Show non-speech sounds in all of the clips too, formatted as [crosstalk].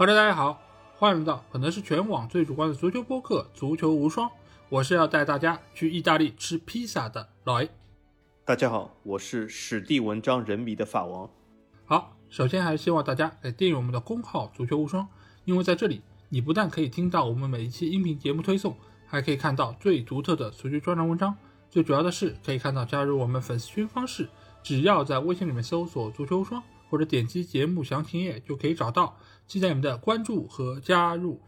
哈喽，大家好，欢迎来到可能是全网最主观的足球播客《足球无双》，我是要带大家去意大利吃披萨的老 A。大家好，我是史蒂文章人迷的法王。好，首先还是希望大家来订阅我们的公号“足球无双”，因为在这里，你不但可以听到我们每一期音频节目推送，还可以看到最独特的足球专栏文章。最主要的是，可以看到加入我们粉丝群方式，只要在微信里面搜索“足球无双”或者点击节目详情页就可以找到。期待你们的关注和加入。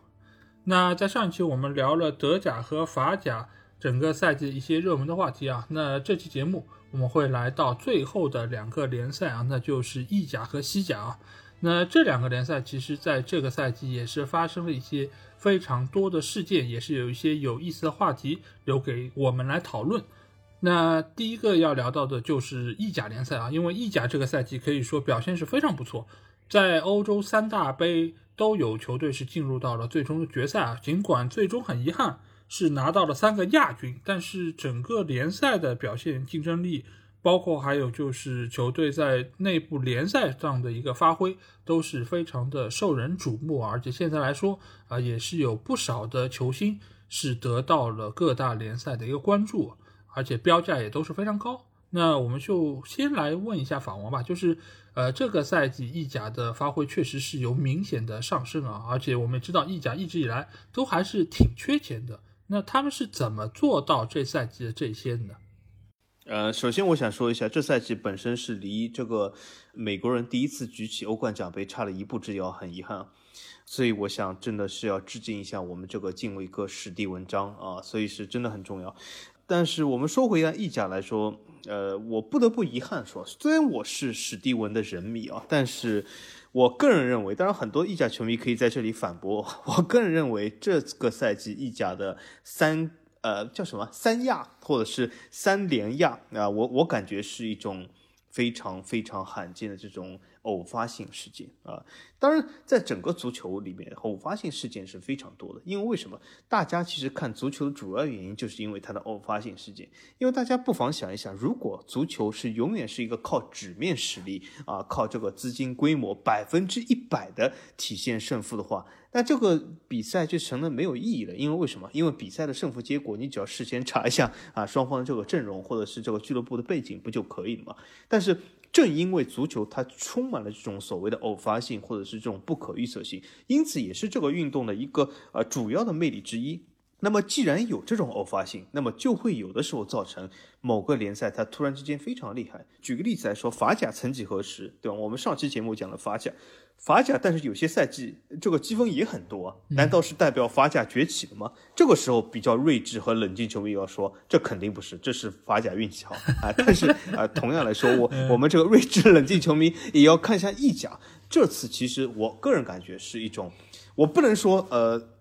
那在上一期我们聊了德甲和法甲整个赛季一些热门的话题啊，那这期节目我们会来到最后的两个联赛啊，那就是意甲和西甲啊。那这两个联赛其实在这个赛季也是发生了一些非常多的事件，也是有一些有意思的话题留给我们来讨论。那第一个要聊到的就是意甲联赛啊，因为意甲这个赛季可以说表现是非常不错。在欧洲三大杯都有球队是进入到了最终的决赛啊，尽管最终很遗憾是拿到了三个亚军，但是整个联赛的表现竞争力，包括还有就是球队在内部联赛上的一个发挥，都是非常的受人瞩目，而且现在来说啊，也是有不少的球星是得到了各大联赛的一个关注，而且标价也都是非常高。那我们就先来问一下法王吧，就是，呃，这个赛季意甲的发挥确实是有明显的上升啊，而且我们知道意甲一直以来都还是挺缺钱的，那他们是怎么做到这赛季的这些呢？呃，首先我想说一下，这赛季本身是离这个美国人第一次举起欧冠奖杯差了一步之遥，很遗憾，所以我想真的是要致敬一下我们这个敬畏哥史蒂文章啊，所以是真的很重要。但是我们说回来意甲来说。呃，我不得不遗憾说，虽然我是史蒂文的人迷啊，但是我个人认为，当然很多意甲球迷可以在这里反驳我。我个人认为，这个赛季意甲的三呃叫什么三亚或者是三连亚啊，我我感觉是一种非常非常罕见的这种。偶发性事件啊，当然，在整个足球里面，偶发性事件是非常多的。因为为什么？大家其实看足球的主要原因，就是因为它的偶发性事件。因为大家不妨想一想，如果足球是永远是一个靠纸面实力啊，靠这个资金规模百分之一百的体现胜负的话，那这个比赛就成了没有意义了。因为为什么？因为比赛的胜负结果，你只要事先查一下啊，双方的这个阵容或者是这个俱乐部的背景，不就可以了吗？但是。正因为足球它充满了这种所谓的偶发性，或者是这种不可预测性，因此也是这个运动的一个呃主要的魅力之一。那么既然有这种偶发性，那么就会有的时候造成某个联赛它突然之间非常厉害。举个例子来说，法甲曾几何时，对吧？我们上期节目讲了法甲。法甲，但是有些赛季这个积分也很多，难道是代表法甲崛起了吗？这个时候比较睿智和冷静球迷要说，这肯定不是，这是法甲运气好啊。[laughs] 但是啊，同样来说，我我们这个睿智冷静球迷也要看一下意甲，这次其实我个人感觉是一种，我不能说呃。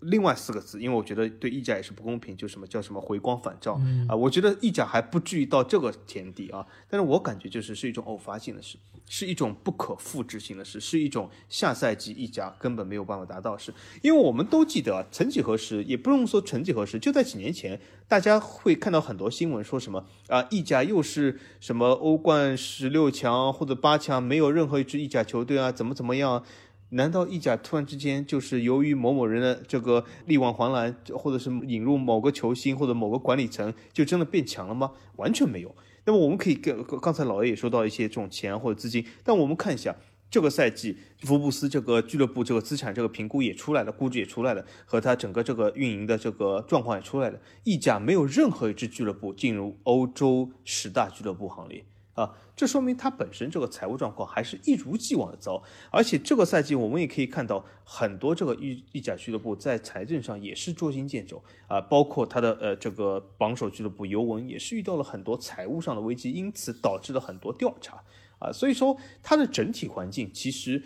另外四个字，因为我觉得对意甲也是不公平，就什么叫什么回光返照啊？我觉得意甲还不至于到这个田地啊，但是我感觉就是是一种偶发性的事，是一种不可复制性的事，是一种下赛季意甲根本没有办法达到的事。因为我们都记得啊，曾几何时，也不用说曾几何时，就在几年前，大家会看到很多新闻说什么啊，意甲又是什么欧冠十六强或者八强，没有任何一支意甲球队啊，怎么怎么样？难道意甲突然之间就是由于某某人的这个力挽狂澜，或者是引入某个球星或者某个管理层，就真的变强了吗？完全没有。那么我们可以跟刚才老爷也说到一些这种钱或者资金，但我们看一下这个赛季福布斯这个俱乐部这个资产这个评估也出来了，估值也出来了，和他整个这个运营的这个状况也出来了。意甲没有任何一支俱乐部进入欧洲十大俱乐部行列。啊，这说明他本身这个财务状况还是一如既往的糟，而且这个赛季我们也可以看到很多这个意意甲俱乐部在财政上也是捉襟见肘啊，包括他的呃这个榜首俱乐部尤文也是遇到了很多财务上的危机，因此导致了很多调查啊，所以说它的整体环境其实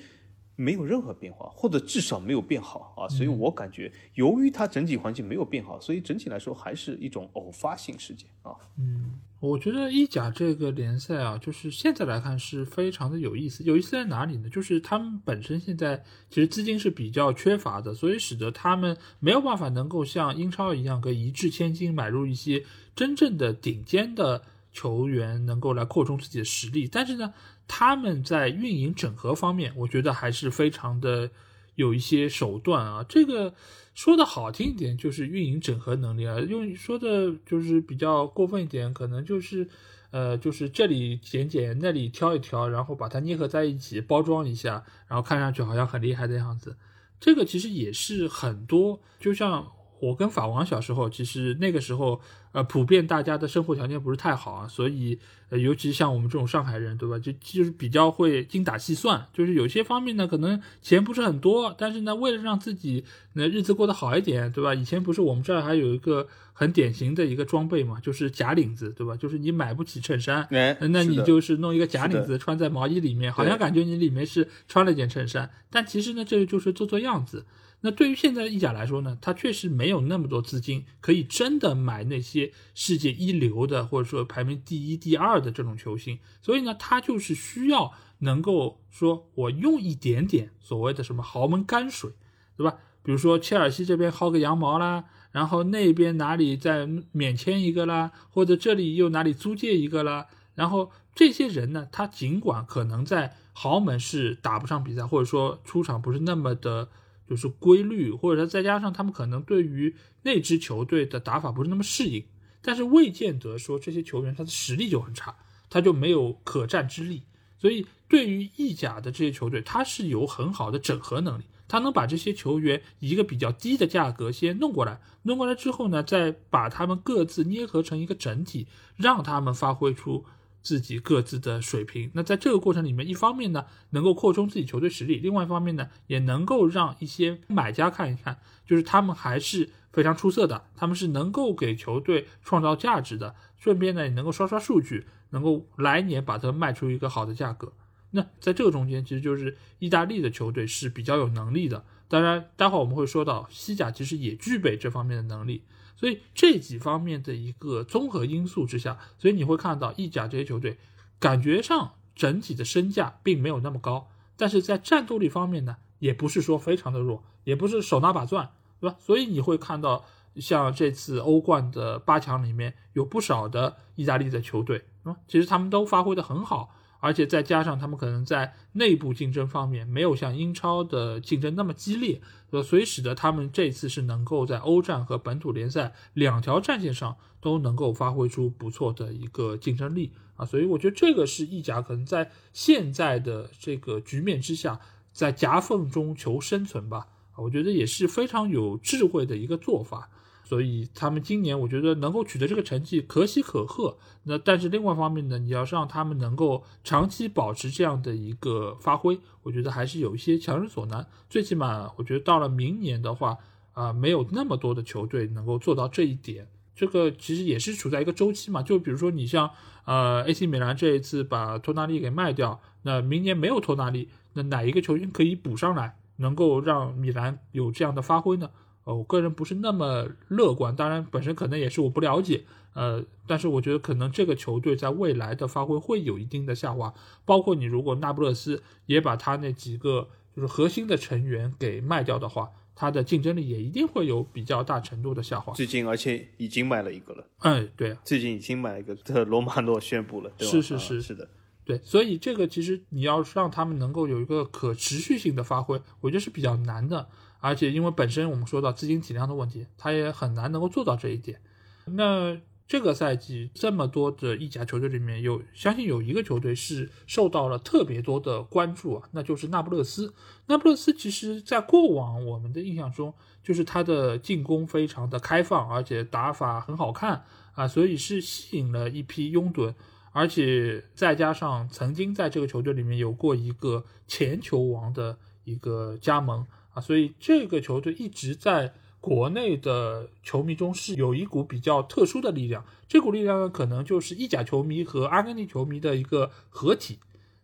没有任何变化，或者至少没有变好啊，所以我感觉由于它整体环境没有变好，所以整体来说还是一种偶发性事件啊，嗯。我觉得意甲这个联赛啊，就是现在来看是非常的有意思。有意思在哪里呢？就是他们本身现在其实资金是比较缺乏的，所以使得他们没有办法能够像英超一样，可以一掷千金买入一些真正的顶尖的球员，能够来扩充自己的实力。但是呢，他们在运营整合方面，我觉得还是非常的有一些手段啊。这个说的好听一点就是运营整合能力啊，用说的就是比较过分一点，可能就是呃，就是这里剪剪，那里挑一挑，然后把它捏合在一起，包装一下，然后看上去好像很厉害的样子。这个其实也是很多，就像我跟法王小时候，其实那个时候。呃，普遍大家的生活条件不是太好啊，所以呃，尤其像我们这种上海人，对吧？就就是比较会精打细算，就是有些方面呢，可能钱不是很多，但是呢，为了让自己那日子过得好一点，对吧？以前不是我们这儿还有一个很典型的一个装备嘛，就是假领子，对吧？就是你买不起衬衫，那你就是弄一个假领子穿在毛衣里面，好像感觉你里面是穿了件衬衫，但其实呢，这个就是做做样子。那对于现在的意甲来说呢，他确实没有那么多资金，可以真的买那些世界一流的，或者说排名第一、第二的这种球星。所以呢，他就是需要能够说，我用一点点所谓的什么豪门泔水，对吧？比如说切尔西这边薅个羊毛啦，然后那边哪里再免签一个啦，或者这里又哪里租借一个啦，然后这些人呢，他尽管可能在豪门是打不上比赛，或者说出场不是那么的。就是规律，或者说再加上他们可能对于那支球队的打法不是那么适应，但是未见得说这些球员他的实力就很差，他就没有可战之力。所以对于意甲的这些球队，他是有很好的整合能力，他能把这些球员以一个比较低的价格先弄过来，弄过来之后呢，再把他们各自捏合成一个整体，让他们发挥出。自己各自的水平，那在这个过程里面，一方面呢能够扩充自己球队实力，另外一方面呢也能够让一些买家看一看，就是他们还是非常出色的，他们是能够给球队创造价值的，顺便呢也能够刷刷数据，能够来年把它卖出一个好的价格。那在这个中间，其实就是意大利的球队是比较有能力的，当然待会儿我们会说到西甲其实也具备这方面的能力。所以这几方面的一个综合因素之下，所以你会看到意甲这些球队，感觉上整体的身价并没有那么高，但是在战斗力方面呢，也不是说非常的弱，也不是手拿把攥，对吧？所以你会看到像这次欧冠的八强里面有不少的意大利的球队，啊，其实他们都发挥的很好。而且再加上他们可能在内部竞争方面没有像英超的竞争那么激烈，呃，所以使得他们这次是能够在欧战和本土联赛两条战线上都能够发挥出不错的一个竞争力啊，所以我觉得这个是意甲可能在现在的这个局面之下，在夹缝中求生存吧，我觉得也是非常有智慧的一个做法。所以他们今年我觉得能够取得这个成绩可喜可贺。那但是另外一方面呢，你要是让他们能够长期保持这样的一个发挥，我觉得还是有一些强人所难。最起码我觉得到了明年的话，啊，没有那么多的球队能够做到这一点。这个其实也是处在一个周期嘛。就比如说你像呃 AC 米兰这一次把托纳利给卖掉，那明年没有托纳利，那哪一个球员可以补上来，能够让米兰有这样的发挥呢？呃，我个人不是那么乐观，当然本身可能也是我不了解，呃，但是我觉得可能这个球队在未来的发挥会有一定的下滑，包括你如果那不勒斯也把他那几个就是核心的成员给卖掉的话，他的竞争力也一定会有比较大程度的下滑。最近而且已经卖了一个了，哎，对，最近已经买了一个，特罗马诺宣布了，是是是是的，对，所以这个其实你要让他们能够有一个可持续性的发挥，我觉得是比较难的。而且，因为本身我们说到资金体量的问题，他也很难能够做到这一点。那这个赛季这么多的意甲球队里面有，相信有一个球队是受到了特别多的关注啊，那就是那不勒斯。那不勒斯其实在过往我们的印象中，就是他的进攻非常的开放，而且打法很好看啊，所以是吸引了一批拥趸。而且再加上曾经在这个球队里面有过一个前球王的一个加盟。啊，所以这个球队一直在国内的球迷中是有一股比较特殊的力量，这股力量呢，可能就是意甲球迷和阿根廷球迷的一个合体。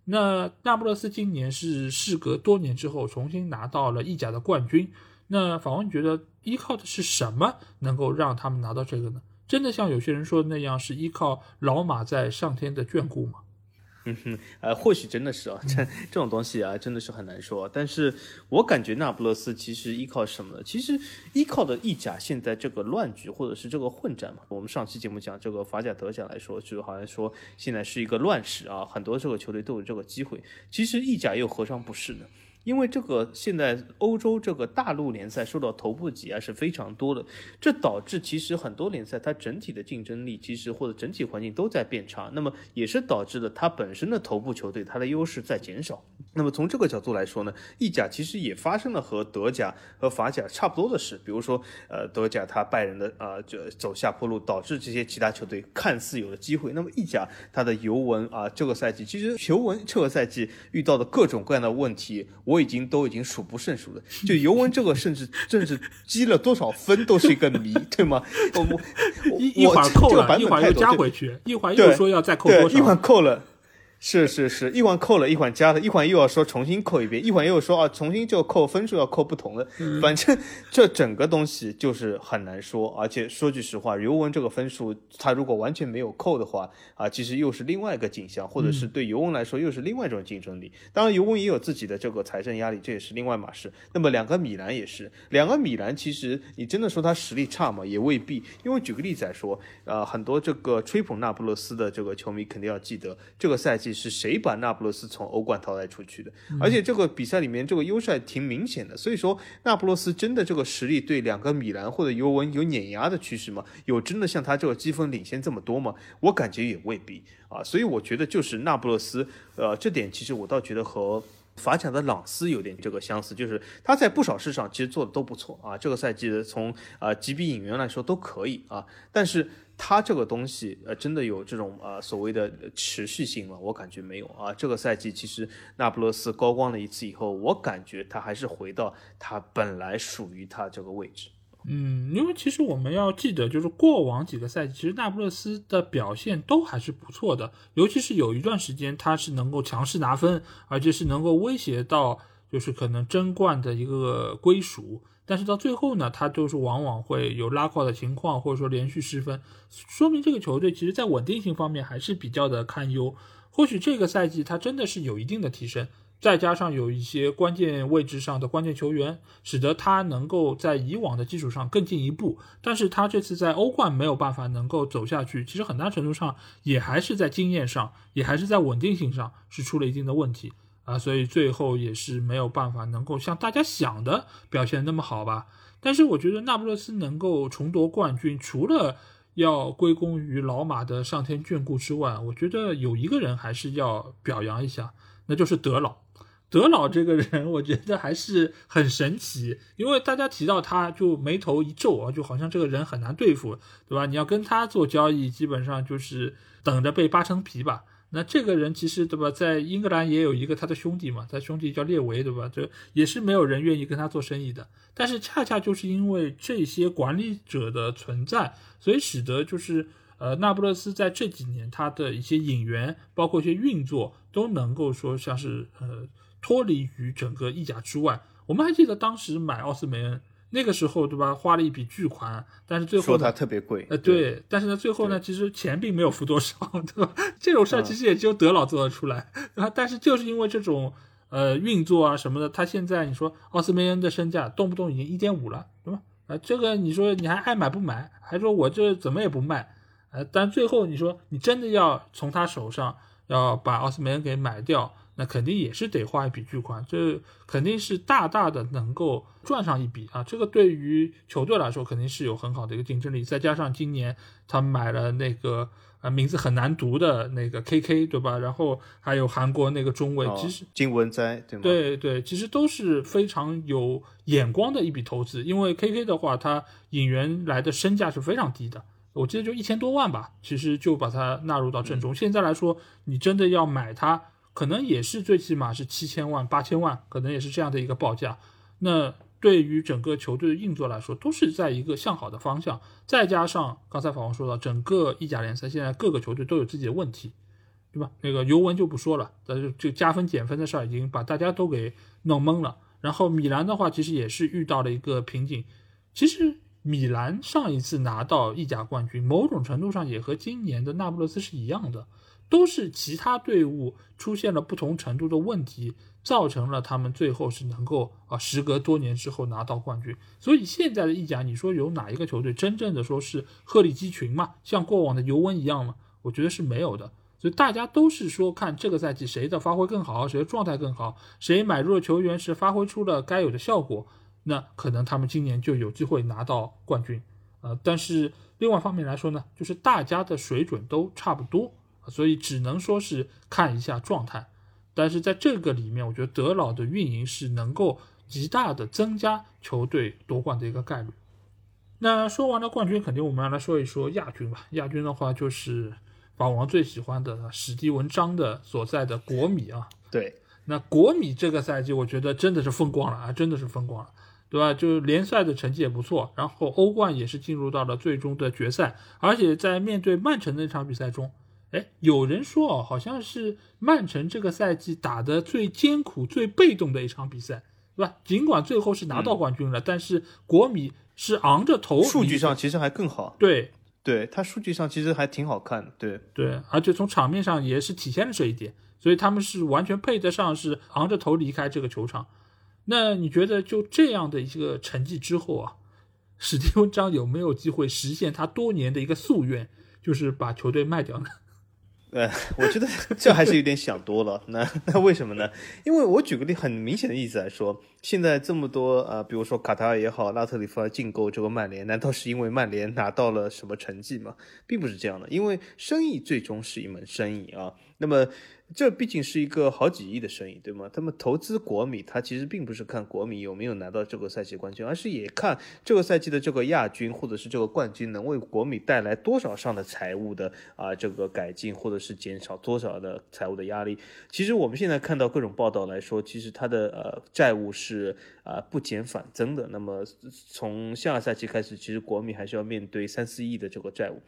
那那不勒斯今年是事隔多年之后重新拿到了意甲的冠军，那访问觉得依靠的是什么能够让他们拿到这个呢？真的像有些人说的那样，是依靠老马在上天的眷顾吗？嗯哼，呃，或许真的是啊，这这种东西啊，真的是很难说。但是我感觉那不勒斯其实依靠什么呢？其实依靠的意甲现在这个乱局或者是这个混战嘛。我们上期节目讲这个法甲、德甲来说，就好像说现在是一个乱世啊，很多这个球队都有这个机会。其实意甲又何尝不是呢？因为这个现在欧洲这个大陆联赛受到头部挤压是非常多的，这导致其实很多联赛它整体的竞争力其实或者整体环境都在变差，那么也是导致了它本身的头部球队它的优势在减少。那么从这个角度来说呢，意甲其实也发生了和德甲和法甲差不多的事，比如说呃德甲它拜仁的呃就走下坡路，导致这些其他球队看似有了机会。那么意甲它的尤文啊这个赛季其实尤文这个赛季遇到的各种各样的问题，我。已经都已经数不胜数了，就尤文这个甚至 [laughs] 甚至积了多少分都是一个谜，对吗？我我一一会儿扣了，一会儿又加回去，一会儿又说要再扣多少，一会儿扣了。是是是，一环扣了一环加了，一环又要说重新扣一遍，一环又说啊重新就扣分数要扣不同的，反正这整个东西就是很难说。而且说句实话，尤文这个分数，他如果完全没有扣的话啊，其实又是另外一个景象，或者是对尤文来说又是另外一种竞争力。当然，尤文也有自己的这个财政压力，这也是另外码事。那么两个米兰也是，两个米兰其实你真的说他实力差嘛？也未必。因为举个例子来说，呃，很多这个吹捧那不勒斯的这个球迷肯定要记得这个赛季。是谁把那不勒斯从欧冠淘汰出去的？而且这个比赛里面这个优势挺明显的，所以说那不勒斯真的这个实力对两个米兰或者尤文有碾压的趋势吗？有真的像他这个积分领先这么多吗？我感觉也未必啊。所以我觉得就是那不勒斯，呃，这点其实我倒觉得和法甲的朗斯有点这个相似，就是他在不少事上其实做的都不错啊。这个赛季的从啊几笔引援来说都可以啊，但是。他这个东西，呃，真的有这种呃所谓的持续性吗？我感觉没有啊。这个赛季其实那不勒斯高光了一次以后，我感觉他还是回到他本来属于他这个位置。嗯，因为其实我们要记得，就是过往几个赛季，其实那不勒斯的表现都还是不错的，尤其是有一段时间他是能够强势拿分，而且是能够威胁到就是可能争冠的一个归属。但是到最后呢，他就是往往会有拉胯的情况，或者说连续失分，说明这个球队其实在稳定性方面还是比较的堪忧。或许这个赛季他真的是有一定的提升，再加上有一些关键位置上的关键球员，使得他能够在以往的基础上更进一步。但是他这次在欧冠没有办法能够走下去，其实很大程度上也还是在经验上，也还是在稳定性上是出了一定的问题。啊，所以最后也是没有办法能够像大家想的表现那么好吧。但是我觉得那不勒斯能够重夺冠军，除了要归功于老马的上天眷顾之外，我觉得有一个人还是要表扬一下，那就是德老。德老这个人，[laughs] 我觉得还是很神奇，因为大家提到他就眉头一皱啊，就好像这个人很难对付，对吧？你要跟他做交易，基本上就是等着被扒成皮吧。那这个人其实对吧，在英格兰也有一个他的兄弟嘛，他兄弟叫列维对吧？这也是没有人愿意跟他做生意的。但是恰恰就是因为这些管理者的存在，所以使得就是呃，那不勒斯在这几年他的一些引援，包括一些运作，都能够说像是呃脱离于整个意甲之外。我们还记得当时买奥斯梅恩。那个时候，对吧？花了一笔巨款，但是最后说他特别贵，呃，对，但是呢，最后呢，其实钱并没有付多少，[laughs] 对吧？这种事儿其实也只有德老做得出来，啊，但是就是因为这种呃运作啊什么的，他现在你说奥斯梅恩的身价动不动已经一点五了，对吧？啊，这个你说你还爱买不买？还说我这怎么也不卖？呃，但最后你说你真的要从他手上要把奥斯梅恩给买掉？那肯定也是得花一笔巨款，这肯定是大大的能够赚上一笔啊！这个对于球队来说肯定是有很好的一个竞争力。再加上今年他买了那个呃名字很难读的那个 KK，对吧？然后还有韩国那个中卫，其实金文哉，对吗？对对，其实都是非常有眼光的一笔投资。因为 KK 的话，他引援来的身价是非常低的，我记得就一千多万吧，其实就把它纳入到阵中。现在来说，你真的要买他。可能也是最起码是七千万八千万，可能也是这样的一个报价。那对于整个球队的运作来说，都是在一个向好的方向。再加上刚才法王说到，整个意甲联赛现在各个球队都有自己的问题，对吧？那个尤文就不说了，但是就加分减分的事儿已经把大家都给弄懵了。然后米兰的话，其实也是遇到了一个瓶颈。其实米兰上一次拿到意甲冠军，某种程度上也和今年的那不勒斯是一样的。都是其他队伍出现了不同程度的问题，造成了他们最后是能够啊，时隔多年之后拿到冠军。所以现在的意甲，你说有哪一个球队真正的说是鹤立鸡群嘛？像过往的尤文一样吗？我觉得是没有的。所以大家都是说看这个赛季谁的发挥更好，谁的状态更好，谁买入的球员是发挥出了该有的效果，那可能他们今年就有机会拿到冠军。呃，但是另外方面来说呢，就是大家的水准都差不多，所以只能说是看一下状态。但是在这个里面，我觉得德老的运营是能够极大的增加球队夺冠的一个概率。那说完了冠军，肯定我们要来说一说亚军吧。亚军的话，就是法王最喜欢的史蒂文章的所在的国米啊。对，那国米这个赛季，我觉得真的是风光了啊，真的是风光了，对吧？就是联赛的成绩也不错，然后欧冠也是进入到了最终的决赛，而且在面对曼城那场比赛中，哎，有人说哦，好像是曼城这个赛季打的最艰苦、最被动的一场比赛，对吧？尽管最后是拿到冠军了，但是国米。是昂着头，数据上其实还更好。对，对他数据上其实还挺好看的。对，对，而且从场面上也是体现了这一点，所以他们是完全配得上是昂着头离开这个球场。那你觉得就这样的一个成绩之后啊，史蒂文章有没有机会实现他多年的一个夙愿，就是把球队卖掉呢？呃，我觉得这还是有点想多了。那那为什么呢？因为我举个例，很明显的例子来说，现在这么多啊，比如说卡塔尔也好，拉特里夫进购这个曼联，难道是因为曼联拿到了什么成绩吗？并不是这样的，因为生意最终是一门生意啊。那么。这毕竟是一个好几亿的生意，对吗？他们投资国米，他其实并不是看国米有没有拿到这个赛季冠军，而是也看这个赛季的这个亚军或者是这个冠军能为国米带来多少上的财务的啊这个改进，或者是减少多少的财务的压力。其实我们现在看到各种报道来说，其实他的呃债务是啊不减反增的。那么从下个赛季开始，其实国米还是要面对三四亿的这个债务。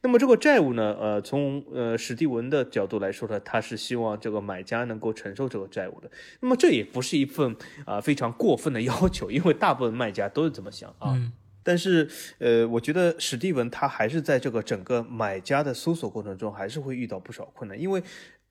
那么这个债务呢？呃，从呃史蒂文的角度来说呢，他是希望这个买家能够承受这个债务的。那么这也不是一份啊非常过分的要求，因为大部分卖家都是这么想啊。但是呃，我觉得史蒂文他还是在这个整个买家的搜索过程中，还是会遇到不少困难，因为。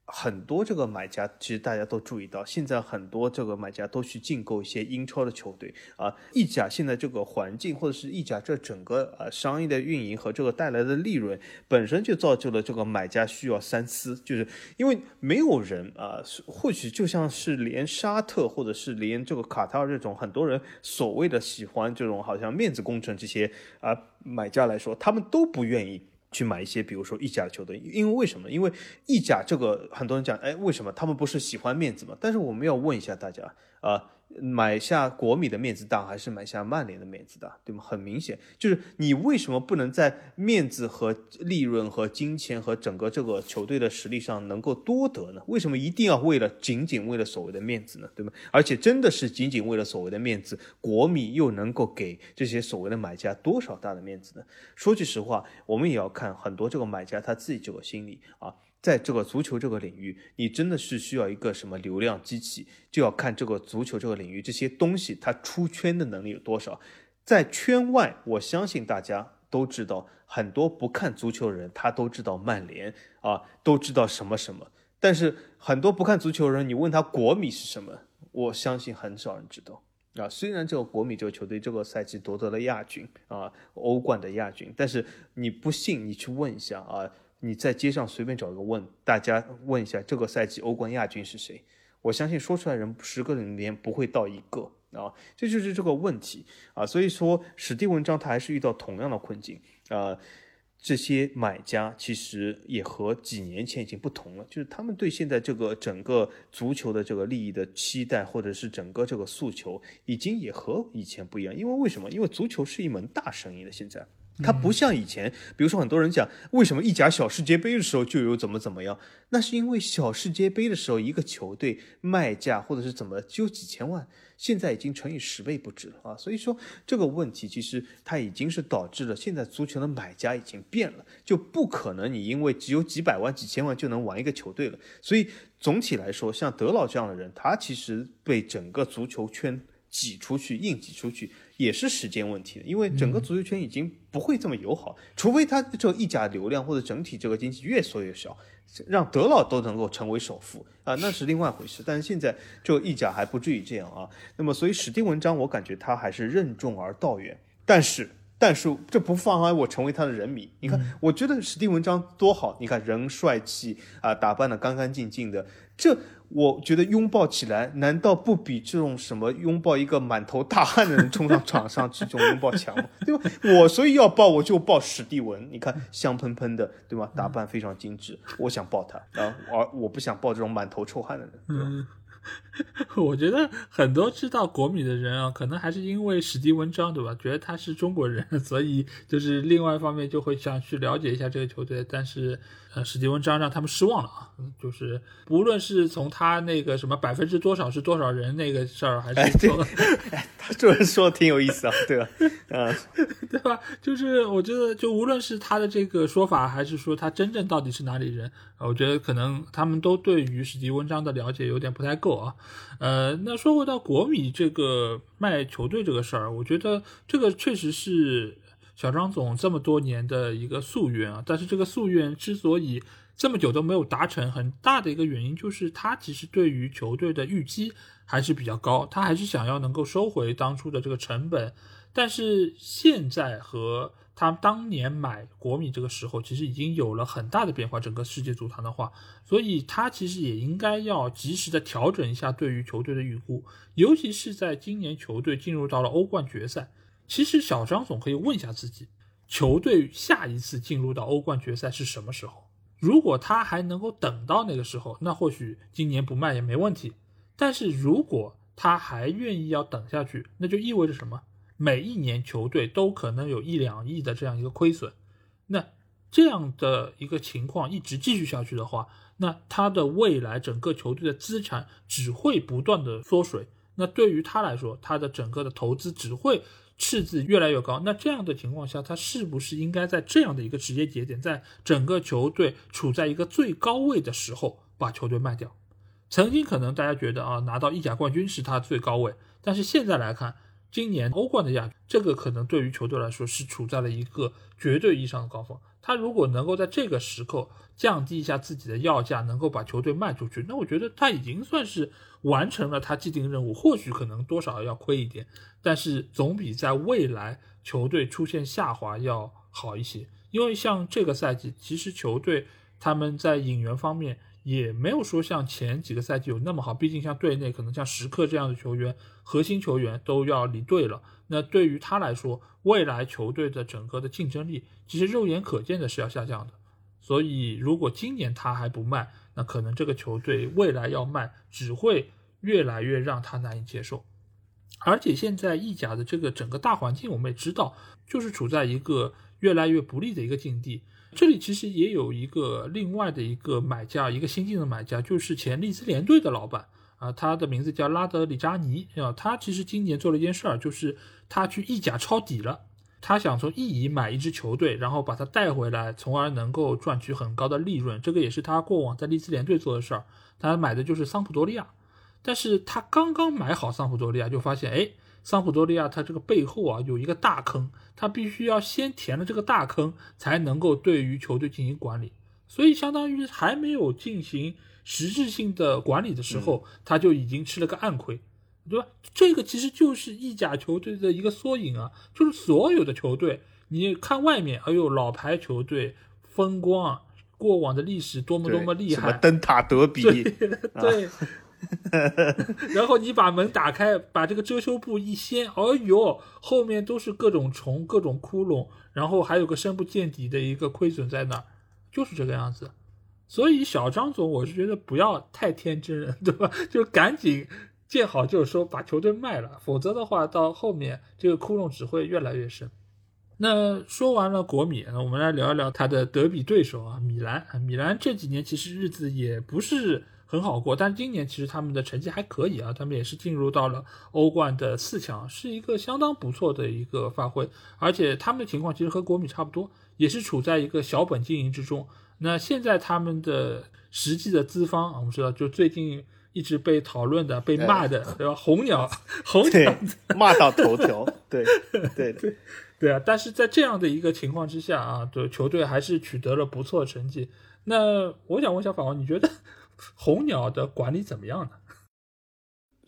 很多这个买家，其实大家都注意到，现在很多这个买家都去竞购一些英超的球队啊。意甲现在这个环境，或者是意甲这整个呃商业的运营和这个带来的利润，本身就造就了这个买家需要三思，就是因为没有人啊，或许就像是连沙特或者是连这个卡塔尔这种很多人所谓的喜欢这种好像面子工程这些啊买家来说，他们都不愿意。去买一些，比如说意甲的球队，因为为什么？因为意甲这个很多人讲，哎，为什么他们不是喜欢面子吗？但是我们要问一下大家啊。买下国米的面子大，还是买下曼联的面子大，对吗？很明显，就是你为什么不能在面子和利润和金钱和整个这个球队的实力上能够多得呢？为什么一定要为了仅仅为了所谓的面子呢？对吗？而且真的是仅仅为了所谓的面子，国米又能够给这些所谓的买家多少大的面子呢？说句实话，我们也要看很多这个买家他自己这个心理啊。在这个足球这个领域，你真的是需要一个什么流量机器，就要看这个足球这个领域这些东西它出圈的能力有多少。在圈外，我相信大家都知道，很多不看足球的人他都知道曼联啊，都知道什么什么。但是很多不看足球的人，你问他国米是什么，我相信很少人知道啊。虽然这个国米这个球队这个赛季夺得了亚军啊，欧冠的亚军，但是你不信，你去问一下啊。你在街上随便找一个问，大家问一下这个赛季欧冠亚军是谁？我相信说出来人十个里面不会到一个啊，这就是这个问题啊。所以说史蒂文章他还是遇到同样的困境啊。这些买家其实也和几年前已经不同了，就是他们对现在这个整个足球的这个利益的期待，或者是整个这个诉求，已经也和以前不一样。因为为什么？因为足球是一门大生意了，现在。它不像以前，比如说很多人讲，为什么意甲小世界杯的时候就有怎么怎么样？那是因为小世界杯的时候，一个球队卖价或者是怎么只有几千万，现在已经乘以十倍不止了啊！所以说这个问题其实它已经是导致了现在足球的买家已经变了，就不可能你因为只有几百万、几千万就能玩一个球队了。所以总体来说，像德老这样的人，他其实被整个足球圈挤出去、硬挤出去。也是时间问题的，因为整个足球圈已经不会这么友好，除非他这个意甲流量或者整体这个经济越缩越小，让德老都能够成为首富啊，那是另外一回事。但是现在这个意甲还不至于这样啊。那么，所以史蒂文章，我感觉他还是任重而道远。但是但是这不妨碍我成为他的人迷。你看，我觉得史蒂文章多好，你看人帅气啊，打扮的干干净净的，这我觉得拥抱起来，难道不比这种什么拥抱一个满头大汗的人冲上场上去这种拥抱强吗？[laughs] 对吧？我所以要抱我就抱史蒂文，你看香喷喷的，对吧？打扮非常精致，我想抱他啊，而我不想抱这种满头臭汗的人，对吧？[laughs] 我觉得很多知道国米的人啊，可能还是因为史蒂文章，对吧？觉得他是中国人，[laughs] 所以就是另外一方面就会想去了解一下这个球队。但是，呃，史蒂文章让他们失望了啊！就是无论是从他那个什么百分之多少是多少人那个事儿，还是说，他这人说的挺有意思啊，对吧？嗯，[laughs] 对吧？就是我觉得，就无论是他的这个说法，还是说他真正到底是哪里人，我觉得可能他们都对于史蒂文章的了解有点不太够。啊，呃，那说回到国米这个卖球队这个事儿，我觉得这个确实是小张总这么多年的一个夙愿啊。但是这个夙愿之所以这么久都没有达成，很大的一个原因就是他其实对于球队的预期还是比较高，他还是想要能够收回当初的这个成本。但是现在和他当年买国米这个时候，其实已经有了很大的变化。整个世界足坛的话，所以他其实也应该要及时的调整一下对于球队的预估，尤其是在今年球队进入到了欧冠决赛。其实小张总可以问一下自己，球队下一次进入到欧冠决赛是什么时候？如果他还能够等到那个时候，那或许今年不卖也没问题。但是如果他还愿意要等下去，那就意味着什么？每一年球队都可能有一两亿的这样一个亏损，那这样的一个情况一直继续下去的话，那他的未来整个球队的资产只会不断的缩水。那对于他来说，他的整个的投资只会赤字越来越高。那这样的情况下，他是不是应该在这样的一个时间节点，在整个球队处在一个最高位的时候把球队卖掉？曾经可能大家觉得啊，拿到意甲冠军是他最高位，但是现在来看。今年欧冠的亚这个可能对于球队来说是处在了一个绝对意义上的高峰。他如果能够在这个时刻降低一下自己的要价，能够把球队卖出去，那我觉得他已经算是完成了他既定任务。或许可能多少要亏一点，但是总比在未来球队出现下滑要好一些。因为像这个赛季，其实球队他们在引援方面。也没有说像前几个赛季有那么好，毕竟像队内可能像时刻这样的球员，核心球员都要离队了。那对于他来说，未来球队的整个的竞争力，其实肉眼可见的是要下降的。所以如果今年他还不卖，那可能这个球队未来要卖，只会越来越让他难以接受。而且现在意甲的这个整个大环境，我们也知道，就是处在一个越来越不利的一个境地。这里其实也有一个另外的一个买家，一个新进的买家，就是前利兹联队的老板啊，他的名字叫拉德里扎尼啊。他其实今年做了一件事儿，就是他去意甲抄底了，他想从意乙买一支球队，然后把它带回来，从而能够赚取很高的利润。这个也是他过往在利兹联队做的事儿。他买的就是桑普多利亚，但是他刚刚买好桑普多利亚，就发现哎。桑普多利亚，它这个背后啊有一个大坑，他必须要先填了这个大坑，才能够对于球队进行管理。所以，相当于还没有进行实质性的管理的时候，他就已经吃了个暗亏，对吧？这个其实就是意甲球队的一个缩影啊，就是所有的球队，你看外面，哎呦，老牌球队风光，过往的历史多么多么厉害，什么灯塔德比，[laughs] 对。[laughs] 然后你把门打开，把这个遮羞布一掀，哎呦，后面都是各种虫、各种窟窿，然后还有个深不见底的一个亏损在那儿，就是这个样子。所以小张总，我是觉得不要太天真，对吧？[laughs] 就赶紧见好就收，把球队卖了，否则的话，到后面这个窟窿只会越来越深。那说完了国米，那我们来聊一聊他的德比对手啊，米兰。米兰这几年其实日子也不是。很好过，但今年其实他们的成绩还可以啊，他们也是进入到了欧冠的四强，是一个相当不错的一个发挥。而且他们的情况其实和国米差不多，也是处在一个小本经营之中。那现在他们的实际的资方，我们知道，就最近一直被讨论的、被骂的，对吧？红鸟，[laughs] 红鸟骂到头条，对 [laughs] 对对对啊！但是在这样的一个情况之下啊，对球队还是取得了不错成绩。那我想问一下法王，你觉得？红鸟的管理怎么样呢？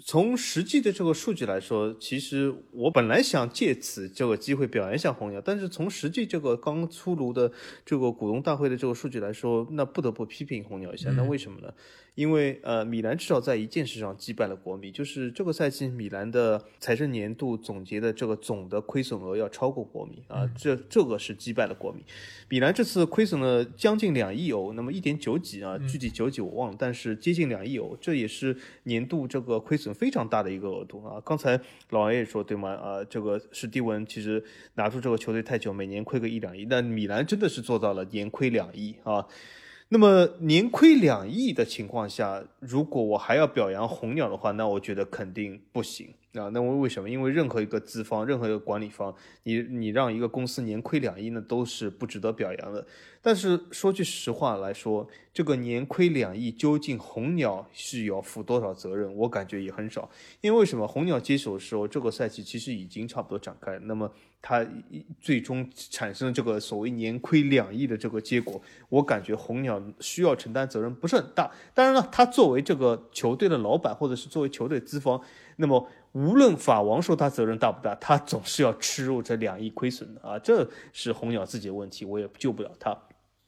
从实际的这个数据来说，其实我本来想借此这个机会表扬一下红鸟，但是从实际这个刚出炉的这个股东大会的这个数据来说，那不得不批评红鸟一下。那为什么呢？因为呃，米兰至少在一件事上击败了国米，就是这个赛季米兰的财政年度总结的这个总的亏损额要超过国米啊，这这个是击败了国米。米兰这次亏损了将近两亿欧，那么一点九几啊，具体九几我忘了，但是接近两亿欧，这也是年度这个亏损非常大的一个额度啊。刚才老王也说对吗？啊，这个史蒂文其实拿出这个球队太久，每年亏个一两亿，但米兰真的是做到了年亏两亿啊。那么年亏两亿的情况下，如果我还要表扬红鸟的话，那我觉得肯定不行啊。那为为什么？因为任何一个资方，任何一个管理方，你你让一个公司年亏两亿，那都是不值得表扬的。但是说句实话来说，这个年亏两亿，究竟红鸟是要负多少责任？我感觉也很少。因为为什么？红鸟接手的时候，这个赛季其实已经差不多展开，那么。他最终产生了这个所谓年亏两亿的这个结果，我感觉红鸟需要承担责任不是很大。当然了，他作为这个球队的老板，或者是作为球队资方，那么无论法王说他责任大不大，他总是要吃入这两亿亏损的啊，这是红鸟自己的问题，我也救不了他。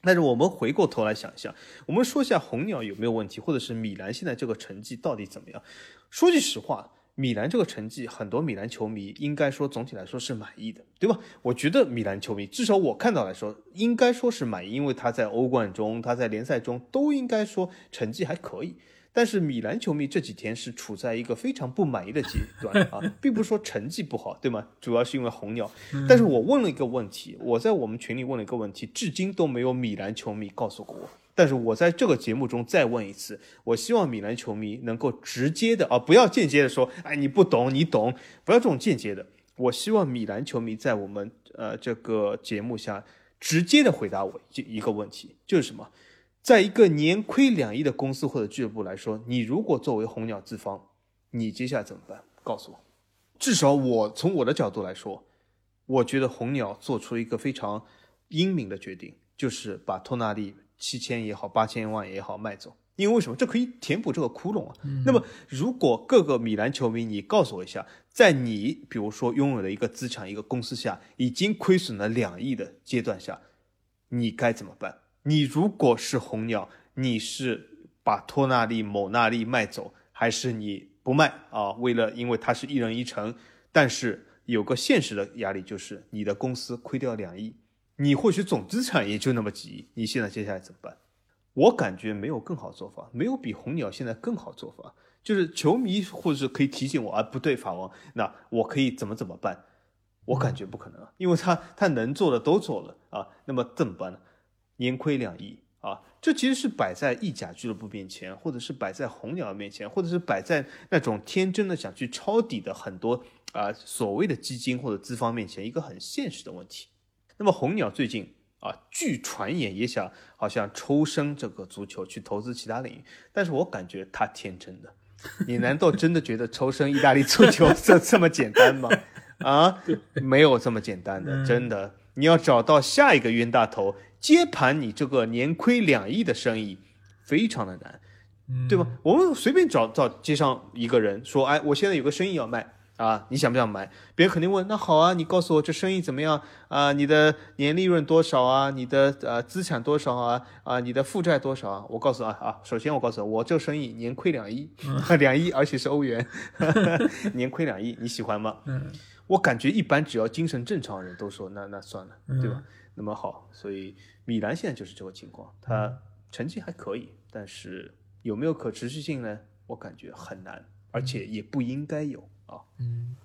但是我们回过头来想一下，我们说一下红鸟有没有问题，或者是米兰现在这个成绩到底怎么样？说句实话。米兰这个成绩，很多米兰球迷应该说总体来说是满意的，对吧？我觉得米兰球迷至少我看到来说，应该说是满意，因为他在欧冠中，他在联赛中都应该说成绩还可以。但是米兰球迷这几天是处在一个非常不满意的阶段啊，并不是说成绩不好，对吗？主要是因为红鸟。但是我问了一个问题，我在我们群里问了一个问题，至今都没有米兰球迷告诉过我。但是我在这个节目中再问一次，我希望米兰球迷能够直接的啊，不要间接的说，哎，你不懂，你懂，不要这种间接的。我希望米兰球迷在我们呃这个节目下直接的回答我一一个问题，就是什么？在一个年亏两亿的公司或者俱乐部来说，你如果作为红鸟资方，你接下来怎么办？告诉我。至少我从我的角度来说，我觉得红鸟做出一个非常英明的决定，就是把托纳利。七千也好，八千万也好卖走，因为为什么？这可以填补这个窟窿啊。那么，如果各个米兰球迷，你告诉我一下，在你比如说拥有的一个资产、一个公司下，已经亏损了两亿的阶段下，你该怎么办？你如果是红鸟，你是把托纳利、某纳利卖走，还是你不卖啊？为了因为他是一人一城，但是有个现实的压力，就是你的公司亏掉两亿。你或许总资产也就那么几亿，你现在接下来怎么办？我感觉没有更好做法，没有比红鸟现在更好做法。就是球迷或者是可以提醒我啊，不对，法王，那我可以怎么怎么办？我感觉不可能，因为他他能做的都做了啊，那么怎么办呢？年亏两亿啊，这其实是摆在意甲俱乐部面前，或者是摆在红鸟面前，或者是摆在那种天真的想去抄底的很多啊所谓的基金或者资方面前，一个很现实的问题。那么红鸟最近啊，据传言也想好像抽身这个足球去投资其他领域，但是我感觉他天真的，你难道真的觉得抽身意大利足球 [laughs] 这这么简单吗？啊，没有这么简单的，真的，你要找到下一个冤大头接盘你这个年亏两亿的生意，非常的难，对吧？我们随便找找街上一个人说，哎，我现在有个生意要卖。啊，你想不想买？别人肯定问。那好啊，你告诉我这生意怎么样啊？你的年利润多少啊？你的呃资产多少啊？啊，你的负债多少啊？我告诉啊啊，首先我告诉我这生意年亏两亿，[laughs] 两亿，而且是欧元，[laughs] 年亏两亿，你喜欢吗？嗯，我感觉一般，只要精神正常的人都说那那算了，对吧？那么好，所以米兰现在就是这个情况，他成绩还可以，但是有没有可持续性呢？我感觉很难，而且也不应该有。嗯，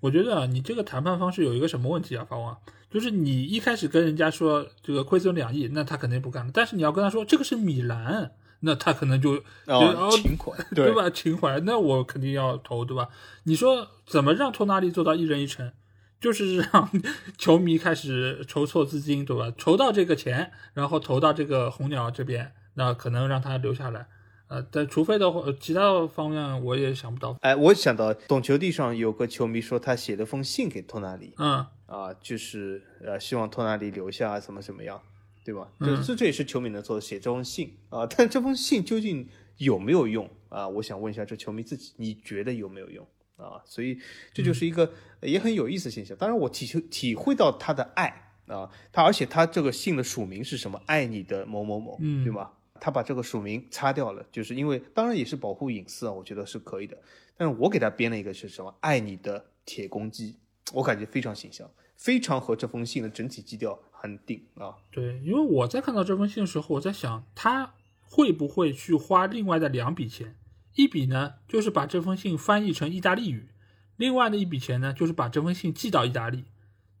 我觉得啊，你这个谈判方式有一个什么问题啊，法王？就是你一开始跟人家说这个亏损两亿，那他肯定不干了。但是你要跟他说这个是米兰，那他可能就哦情怀对吧？情怀，那我肯定要投，对吧？你说怎么让托纳利做到一人一城？就是让球迷开始筹措资金，对吧？筹到这个钱，然后投到这个红鸟这边，那可能让他留下来。呃，但除非的话，其他方面我也想不到。哎，我想到懂球帝上有个球迷说他写了封信给托纳里，嗯，啊，就是呃希望托纳里留下怎么怎么样，对吧？这这这也是球迷能做的，写这封信啊。但这封信究竟有没有用啊？我想问一下这球迷自己，你觉得有没有用啊？所以这就是一个也很有意思的现象。当然，我体体会到他的爱啊，他而且他这个信的署名是什么？爱你的某某某，对吗？他把这个署名擦掉了，就是因为当然也是保护隐私啊，我觉得是可以的。但是我给他编了一个是什么？爱你的铁公鸡，我感觉非常形象，非常和这封信的整体基调很顶啊。对，因为我在看到这封信的时候，我在想他会不会去花另外的两笔钱，一笔呢就是把这封信翻译成意大利语，另外的一笔钱呢就是把这封信寄到意大利。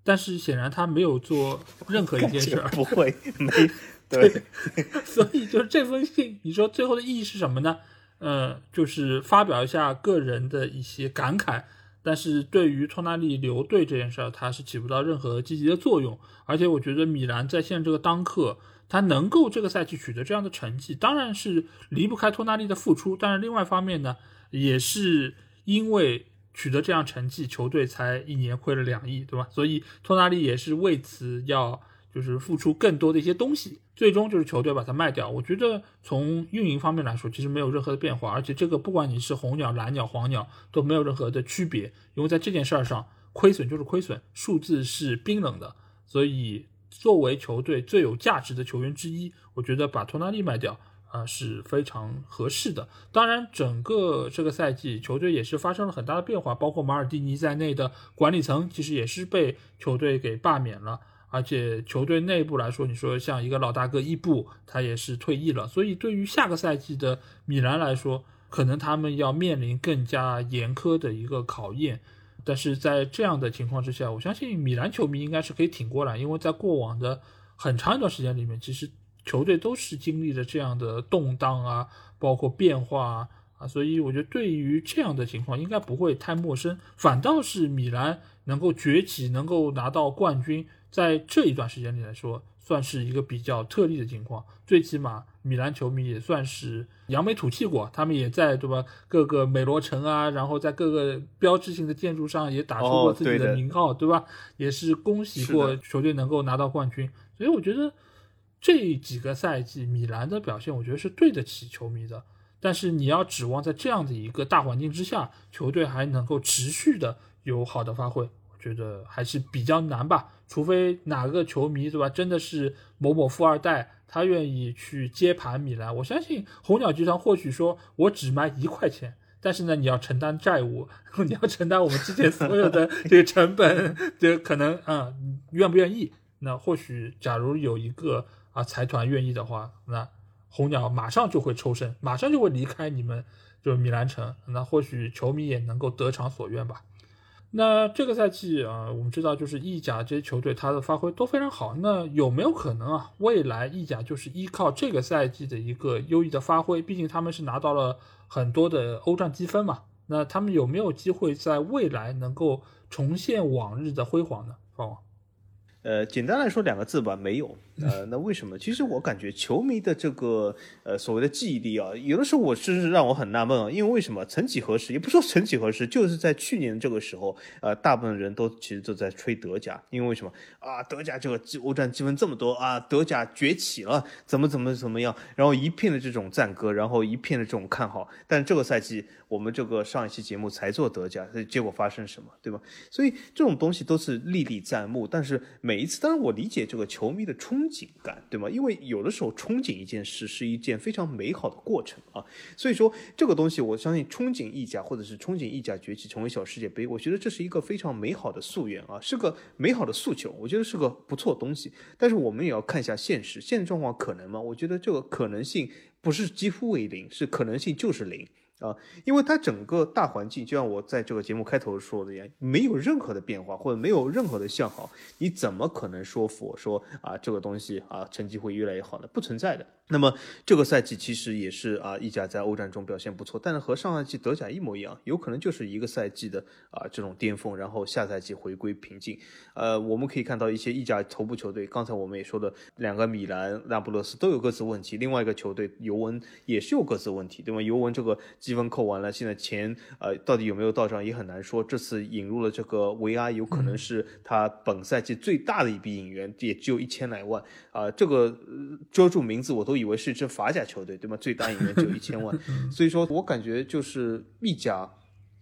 但是显然他没有做任何一件事儿，不会没。对，[laughs] 所以就是这封信，你说最后的意义是什么呢？呃，就是发表一下个人的一些感慨，但是对于托纳利留队这件事儿，他是起不到任何积极的作用。而且我觉得米兰在现在这个当刻，他能够这个赛季取得这样的成绩，当然是离不开托纳利的付出。但是另外一方面呢，也是因为取得这样成绩，球队才一年亏了两亿，对吧？所以托纳利也是为此要。就是付出更多的一些东西，最终就是球队把它卖掉。我觉得从运营方面来说，其实没有任何的变化，而且这个不管你是红鸟、蓝鸟、黄鸟都没有任何的区别，因为在这件事儿上，亏损就是亏损，数字是冰冷的。所以作为球队最有价值的球员之一，我觉得把托纳利卖掉啊是非常合适的。当然，整个这个赛季球队也是发生了很大的变化，包括马尔蒂尼在内的管理层其实也是被球队给罢免了。而且球队内部来说，你说像一个老大哥伊布，他也是退役了，所以对于下个赛季的米兰来说，可能他们要面临更加严苛的一个考验。但是在这样的情况之下，我相信米兰球迷应该是可以挺过来，因为在过往的很长一段时间里面，其实球队都是经历了这样的动荡啊，包括变化啊，啊，所以我觉得对于这样的情况应该不会太陌生，反倒是米兰能够崛起，能够拿到冠军。在这一段时间里来说，算是一个比较特例的情况。最起码，米兰球迷也算是扬眉吐气过，他们也在对吧？各个美罗城啊，然后在各个标志性的建筑上也打出过自己的名号，对吧？也是恭喜过球队能够拿到冠军。所以我觉得这几个赛季米兰的表现，我觉得是对得起球迷的。但是你要指望在这样的一个大环境之下，球队还能够持续的有好的发挥。觉得还是比较难吧，除非哪个球迷对吧，真的是某某富二代，他愿意去接盘米兰。我相信红鸟集团或许说我只卖一块钱，但是呢，你要承担债务，[laughs] 你要承担我们之前所有的 [laughs] 这个成本，这可能啊，愿不愿意？那或许假如有一个啊财团愿意的话，那红鸟马上就会抽身，马上就会离开你们就是米兰城，那或许球迷也能够得偿所愿吧。那这个赛季啊，我们知道就是意甲这些球队，他的发挥都非常好。那有没有可能啊，未来意甲就是依靠这个赛季的一个优异的发挥？毕竟他们是拿到了很多的欧战积分嘛。那他们有没有机会在未来能够重现往日的辉煌呢？方？呃，简单来说两个字吧，没有。呃，那为什么？其实我感觉球迷的这个呃所谓的记忆力啊，有的时候我是让我很纳闷啊。因为为什么？曾几何时，也不说曾几何时，就是在去年这个时候，呃，大部分人都其实都在吹德甲，因为为什么啊？德甲这个欧战积分这么多啊，德甲崛起了，怎么怎么怎么样，然后一片的这种赞歌，然后一片的这种看好。但这个赛季我们这个上一期节目才做德甲，结果发生什么，对吧？所以这种东西都是历历在目，但是每一次，当然我理解这个球迷的冲憧憬感，对吗？因为有的时候憧憬一件事是一件非常美好的过程啊。所以说这个东西，我相信憧憬意甲或者是憧憬意甲崛起成为小世界杯，我觉得这是一个非常美好的夙愿啊，是个美好的诉求，我觉得是个不错的东西。但是我们也要看一下现实，现实状况可能吗？我觉得这个可能性不是几乎为零，是可能性就是零。啊，因为它整个大环境，就像我在这个节目开头说的一样，没有任何的变化，或者没有任何的向好，你怎么可能说服我说啊，这个东西啊，成绩会越来越好呢？不存在的。那么这个赛季其实也是啊，意甲在欧战中表现不错，但是和上赛季德甲一模一样，有可能就是一个赛季的啊这种巅峰，然后下赛季回归平静。呃，我们可以看到一些意甲头部球队，刚才我们也说的两个米兰、那不勒斯都有各自问题，另外一个球队尤文也是有各自问题，对吗？尤文这个。积分扣完了，现在钱呃到底有没有到账也很难说。这次引入了这个维阿，有可能是他本赛季最大的一笔引援，也只有一千来万啊。这个遮住名字，我都以为是一支法甲球队，对吗？最大引援只有 [laughs] 一千万，所以说我感觉就是意甲。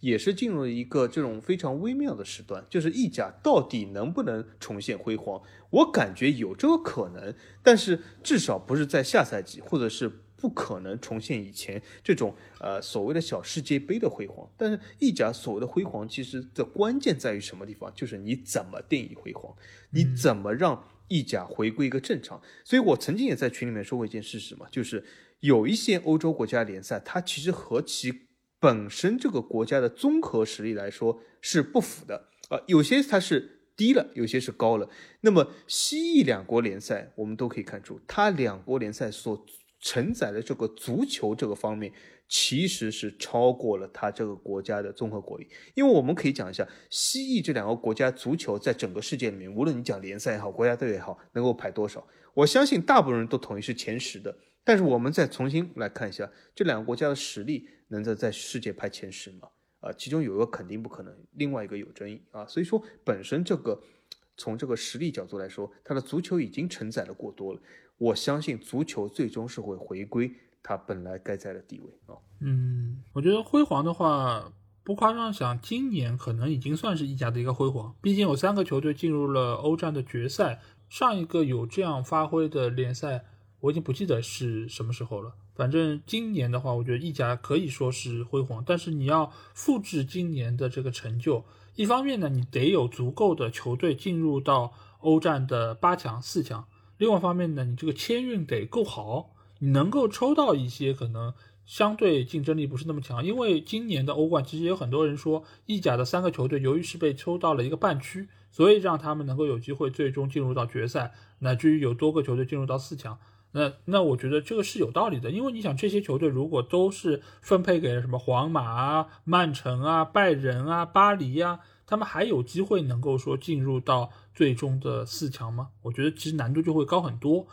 也是进入了一个这种非常微妙的时段，就是意甲到底能不能重现辉煌？我感觉有这个可能，但是至少不是在下赛季，或者是不可能重现以前这种呃所谓的小世界杯的辉煌。但是意甲所谓的辉煌，其实的关键在于什么地方？就是你怎么定义辉煌，你怎么让意甲回归一个正常？所以我曾经也在群里面说过一件事，什么？就是有一些欧洲国家联赛，它其实和其本身这个国家的综合实力来说是不符的啊，有些它是低了，有些是高了。那么西意两国联赛，我们都可以看出，它两国联赛所承载的这个足球这个方面，其实是超过了它这个国家的综合国力。因为我们可以讲一下，西意这两个国家足球在整个世界里面，无论你讲联赛也好，国家队也好，能够排多少，我相信大部分人都统一是前十的。但是我们再重新来看一下这两个国家的实力。能在在世界排前十吗？啊，其中有一个肯定不可能，另外一个有争议啊。所以说，本身这个从这个实力角度来说，它的足球已经承载了过多了。我相信足球最终是会回归它本来该在的地位啊。嗯，我觉得辉煌的话，不夸张想，今年可能已经算是意甲的一个辉煌。毕竟有三个球队进入了欧战的决赛，上一个有这样发挥的联赛，我已经不记得是什么时候了。反正今年的话，我觉得意甲可以说是辉煌，但是你要复制今年的这个成就，一方面呢，你得有足够的球队进入到欧战的八强、四强；另外一方面呢，你这个签运得够好，你能够抽到一些可能相对竞争力不是那么强。因为今年的欧冠，其实有很多人说，意甲的三个球队由于是被抽到了一个半区，所以让他们能够有机会最终进入到决赛，乃至于有多个球队进入到四强。那那我觉得这个是有道理的，因为你想这些球队如果都是分配给了什么皇马啊、曼城啊、拜仁啊、巴黎啊，他们还有机会能够说进入到最终的四强吗？我觉得其实难度就会高很多，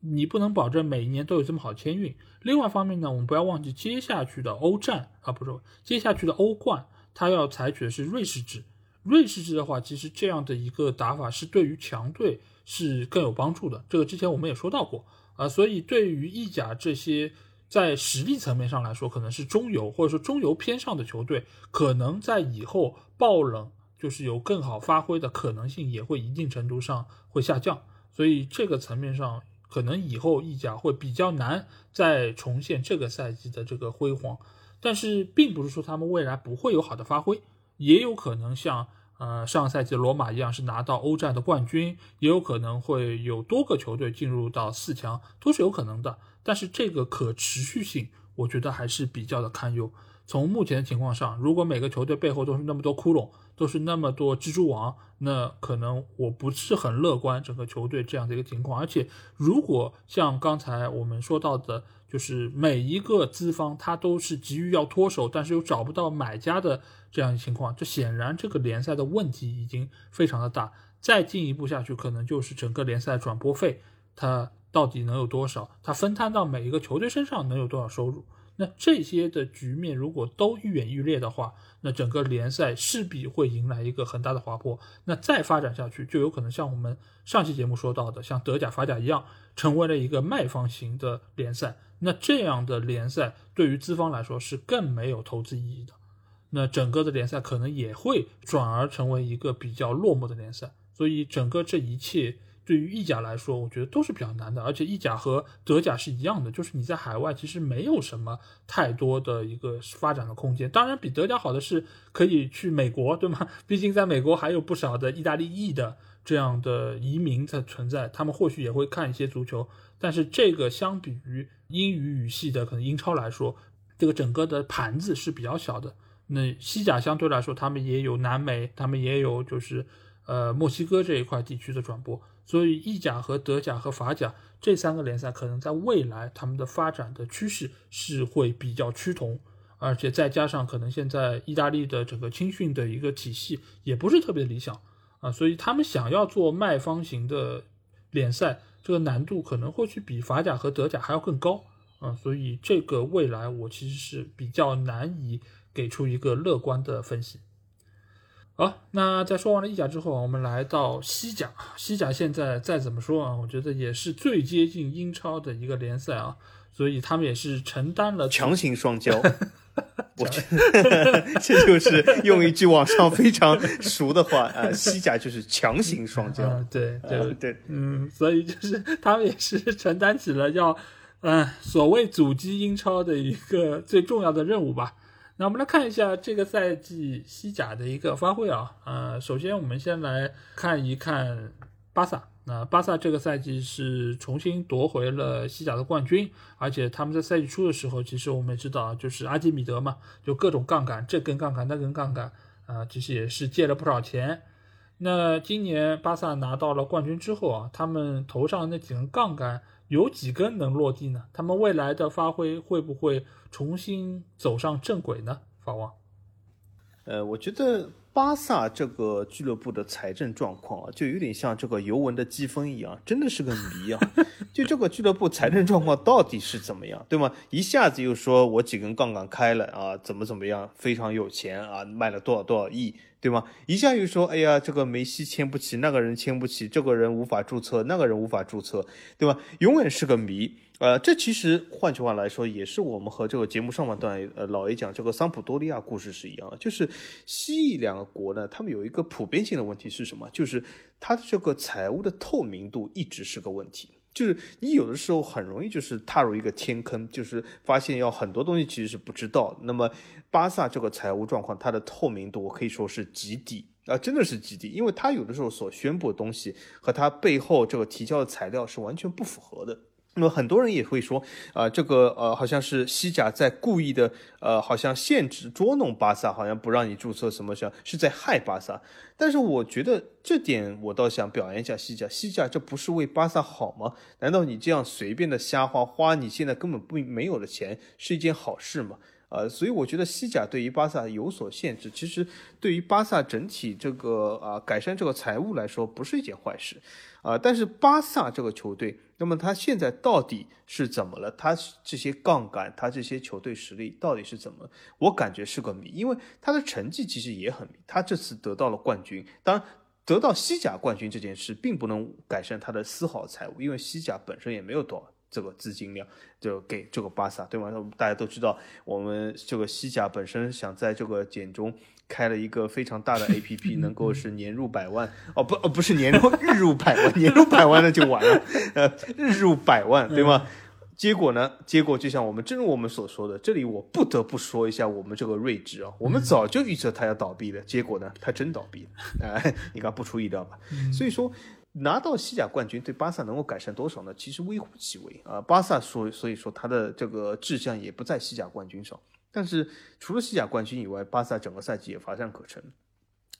你不能保证每一年都有这么好签运。另外一方面呢，我们不要忘记接下去的欧战啊，不是接下去的欧冠，它要采取的是瑞士制。瑞士制的话，其实这样的一个打法是对于强队是更有帮助的。这个之前我们也说到过。啊，所以对于意甲这些在实力层面上来说，可能是中游或者说中游偏上的球队，可能在以后爆冷，就是有更好发挥的可能性，也会一定程度上会下降。所以这个层面上，可能以后意甲会比较难再重现这个赛季的这个辉煌。但是，并不是说他们未来不会有好的发挥，也有可能像。呃，上赛季罗马一样是拿到欧战的冠军，也有可能会有多个球队进入到四强，都是有可能的。但是这个可持续性，我觉得还是比较的堪忧。从目前的情况上，如果每个球队背后都是那么多窟窿，都是那么多蜘蛛网，那可能我不是很乐观整个球队这样的一个情况。而且，如果像刚才我们说到的，就是每一个资方他都是急于要脱手，但是又找不到买家的这样的情况，这显然这个联赛的问题已经非常的大。再进一步下去，可能就是整个联赛转播费它到底能有多少，它分摊到每一个球队身上能有多少收入？那这些的局面如果都愈演愈烈的话，那整个联赛势必会迎来一个很大的滑坡。那再发展下去，就有可能像我们上期节目说到的，像德甲、法甲一样，成为了一个卖方型的联赛。那这样的联赛对于资方来说是更没有投资意义的。那整个的联赛可能也会转而成为一个比较落寞的联赛。所以整个这一切。对于意甲来说，我觉得都是比较难的，而且意甲和德甲是一样的，就是你在海外其实没有什么太多的一个发展的空间。当然，比德甲好的是可以去美国，对吗？[laughs] 毕竟在美国还有不少的意大利裔的这样的移民在存在，他们或许也会看一些足球。但是这个相比于英语语系的可能英超来说，这个整个的盘子是比较小的。那西甲相对来说，他们也有南美，他们也有就是呃墨西哥这一块地区的转播。所以，意甲和德甲和法甲这三个联赛可能在未来他们的发展的趋势是会比较趋同，而且再加上可能现在意大利的整个青训的一个体系也不是特别理想啊，所以他们想要做卖方型的联赛，这个难度可能会去比法甲和德甲还要更高啊，所以这个未来我其实是比较难以给出一个乐观的分析。好，那在说完了意甲之后，我们来到西甲。西甲现在再怎么说啊，我觉得也是最接近英超的一个联赛啊，所以他们也是承担了强行双骄。[laughs] 我觉得这就是用一句网上非常熟的话啊，西甲就是强行双骄。对对对，嗯，所以就是他们也是承担起了要嗯所谓阻击英超的一个最重要的任务吧。那我们来看一下这个赛季西甲的一个发挥啊，呃，首先我们先来看一看巴萨。那巴萨这个赛季是重新夺回了西甲的冠军，而且他们在赛季初的时候，其实我们也知道，就是阿基米德嘛，就各种杠杆，这根杠杆那根杠杆，啊，其实也是借了不少钱。那今年巴萨拿到了冠军之后啊，他们头上那几根杠杆有几根能落地呢？他们未来的发挥会不会重新走上正轨呢？法王，呃，我觉得。巴萨这个俱乐部的财政状况啊，就有点像这个尤文的积分一样，真的是个谜啊！[laughs] 就这个俱乐部财政状况到底是怎么样，对吗？一下子又说我几根杠杆开了啊，怎么怎么样，非常有钱啊，卖了多少多少亿。对吗？一下又说，哎呀，这个梅西签不起，那个人签不起，这个人无法注册，那个人无法注册，对吧？永远是个谜。呃，这其实换句话来说，也是我们和这个节目上半段，呃，老爷讲这个桑普多利亚故事是一样的，就是西意两个国呢，他们有一个普遍性的问题是什么？就是它的这个财务的透明度一直是个问题。就是你有的时候很容易就是踏入一个天坑，就是发现要很多东西其实是不知道。那么巴萨这个财务状况，它的透明度我可以说是极低啊，真的是极低，因为它有的时候所宣布的东西和它背后这个提交的材料是完全不符合的。那么很多人也会说，啊，这个呃，好像是西甲在故意的，呃，好像限制捉弄巴萨，好像不让你注册什么像是在害巴萨。但是我觉得这点我倒想表扬一下西甲，西甲这不是为巴萨好吗？难道你这样随便的瞎花，花你现在根本不没有的钱是一件好事吗？呃，所以我觉得西甲对于巴萨有所限制，其实对于巴萨整体这个啊改善这个财务来说不是一件坏事，啊，但是巴萨这个球队，那么他现在到底是怎么了？他这些杠杆，他这些球队实力到底是怎么？我感觉是个谜，因为他的成绩其实也很迷。他这次得到了冠军，当然得到西甲冠军这件事并不能改善他的丝毫财务，因为西甲本身也没有多少。这个资金量就给这个巴萨，对吗？大家都知道，我们这个西甲本身想在这个简中开了一个非常大的 [laughs] APP，能够是年入百万 [laughs] 哦，不哦，不是年入日入百万，[laughs] 年入百万那就完了，呃，日入百万，对吗？结果呢？结果就像我们正如我们所说的，这里我不得不说一下我们这个睿智啊，我们早就预测它要倒闭的，结果呢，它真倒闭了，哎，你看不出意料吧？所以说。拿到西甲冠军对巴萨能够改善多少呢？其实微乎其微啊。巴萨所，所以说他的这个志向也不在西甲冠军上。但是除了西甲冠军以外，巴萨整个赛季也乏善可陈。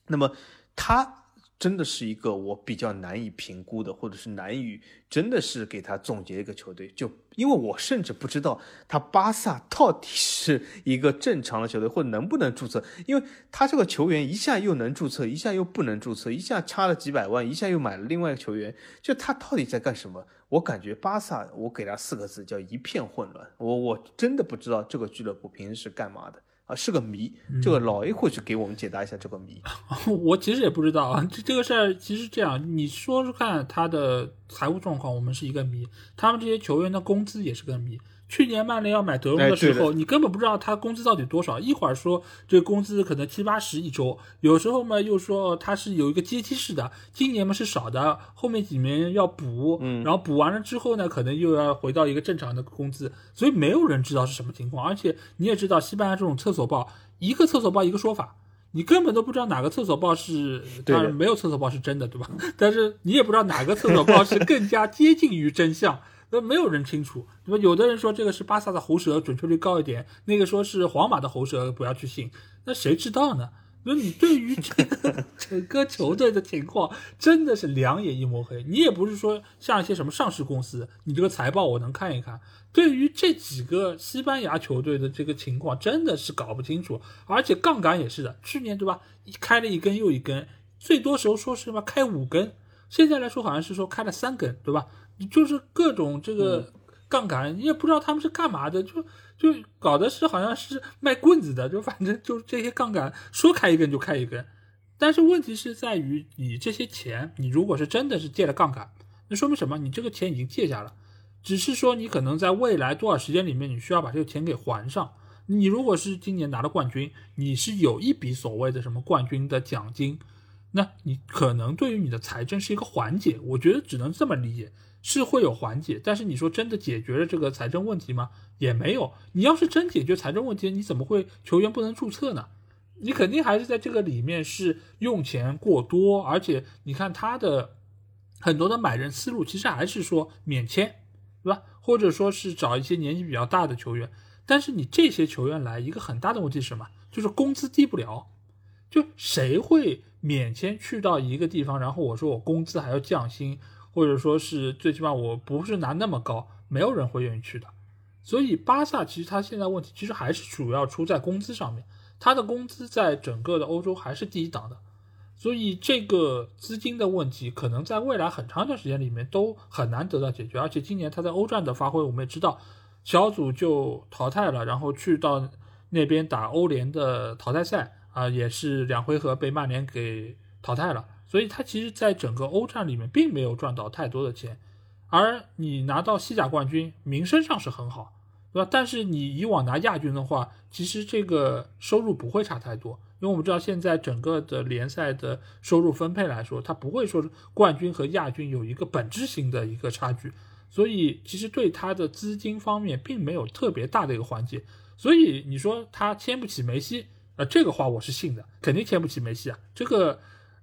那么他。真的是一个我比较难以评估的，或者是难以真的是给他总结一个球队，就因为我甚至不知道他巴萨 [laughs] 到底是一个正常的球队，或者能不能注册，因为他这个球员一下又能注册，一下又不能注册，一下差了几百万，一下又买了另外一个球员，就他到底在干什么？我感觉巴萨，我给他四个字叫一片混乱，我我真的不知道这个俱乐部平时是干嘛的。啊，是个谜。这个老 A 或许给我们解答一下这个谜。[laughs] 我其实也不知道啊，这这个事儿其实这样，你说说看他的财务状况，我们是一个谜。他们这些球员的工资也是个谜。去年曼联要买德容的时候，你根本不知道他工资到底多少。一会儿说这工资可能七八十一周，有时候嘛又说他是有一个阶梯式的，今年嘛是少的，后面几年要补，然后补完了之后呢，可能又要回到一个正常的工资，所以没有人知道是什么情况。而且你也知道，西班牙这种厕所报，一个厕所报一个说法，你根本都不知道哪个厕所报是，当然没有厕所报是真的，对吧？[laughs] 但是你也不知道哪个厕所报是更加接近于真相。那没有人清楚，那么？有的人说这个是巴萨的喉舌，准确率高一点；那个说是皇马的喉舌，不要去信。那谁知道呢？那你对于这个 [laughs] 整个球队的情况，真的是两眼一抹黑。你也不是说像一些什么上市公司，你这个财报我能看一看。对于这几个西班牙球队的这个情况，真的是搞不清楚。而且杠杆也是的，去年对吧？开了一根又一根，最多时候说是什么开五根，现在来说好像是说开了三根，对吧？就是各种这个杠杆，你也不知道他们是干嘛的，就就搞的是好像是卖棍子的，就反正就这些杠杆说开一根就开一根。但是问题是在于，你这些钱，你如果是真的是借了杠杆，那说明什么？你这个钱已经借下了，只是说你可能在未来多少时间里面，你需要把这个钱给还上。你如果是今年拿了冠军，你是有一笔所谓的什么冠军的奖金，那你可能对于你的财政是一个缓解，我觉得只能这么理解，是会有缓解。但是你说真的解决了这个财政问题吗？也没有。你要是真解决财政问题，你怎么会球员不能注册呢？你肯定还是在这个里面是用钱过多，而且你看他的很多的买人思路，其实还是说免签，对吧？或者说是找一些年纪比较大的球员。但是你这些球员来，一个很大的问题是什么？就是工资低不了。就谁会免签去到一个地方，然后我说我工资还要降薪，或者说是最起码我不是拿那么高，没有人会愿意去的。所以巴萨其实他现在问题其实还是主要出在工资上面，他的工资在整个的欧洲还是第一档的，所以这个资金的问题可能在未来很长一段时间里面都很难得到解决。而且今年他在欧战的发挥，我们也知道。小组就淘汰了，然后去到那边打欧联的淘汰赛啊，也是两回合被曼联给淘汰了。所以他其实，在整个欧战里面并没有赚到太多的钱。而你拿到西甲冠军，名声上是很好，对吧？但是你以往拿亚军的话，其实这个收入不会差太多，因为我们知道现在整个的联赛的收入分配来说，它不会说冠军和亚军有一个本质性的一个差距。所以其实对他的资金方面并没有特别大的一个环节，所以你说他签不起梅西，呃，这个话我是信的，肯定签不起梅西啊，这个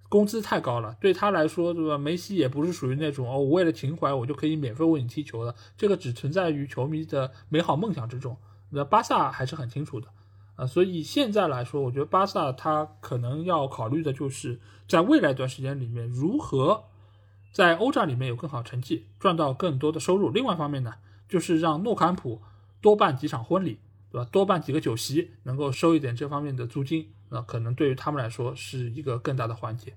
工资太高了，对他来说，对吧？梅西也不是属于那种哦，我为了情怀我就可以免费为你踢球的，这个只存在于球迷的美好梦想之中。那巴萨还是很清楚的，啊，所以现在来说，我觉得巴萨他可能要考虑的就是在未来一段时间里面如何。在欧战里面有更好成绩，赚到更多的收入。另外一方面呢，就是让诺坎普多办几场婚礼，对吧？多办几个酒席，能够收一点这方面的租金，那可能对于他们来说是一个更大的环节。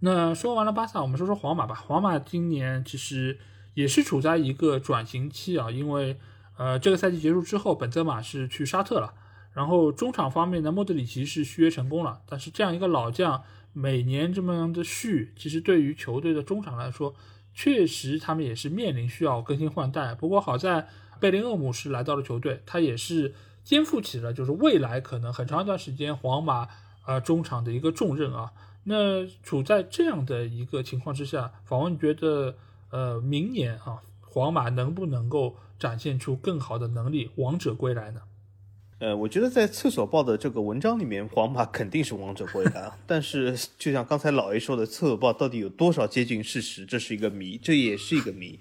那说完了巴萨，我们说说皇马吧。皇马今年其实也是处在一个转型期啊，因为呃这个赛季结束之后，本泽马是去沙特了，然后中场方面呢，莫德里奇是续约成功了，但是这样一个老将。每年这么样的续，其实对于球队的中场来说，确实他们也是面临需要更新换代。不过好在贝林厄姆是来到了球队，他也是肩负起了就是未来可能很长一段时间皇马啊中场的一个重任啊。那处在这样的一个情况之下，访问觉得呃明年啊皇马能不能够展现出更好的能力，王者归来呢？呃，我觉得在厕所报的这个文章里面，皇马肯定是王者归来啊。[laughs] 但是，就像刚才老 A 说的，厕所报到底有多少接近事实，这是一个谜，这也是一个谜。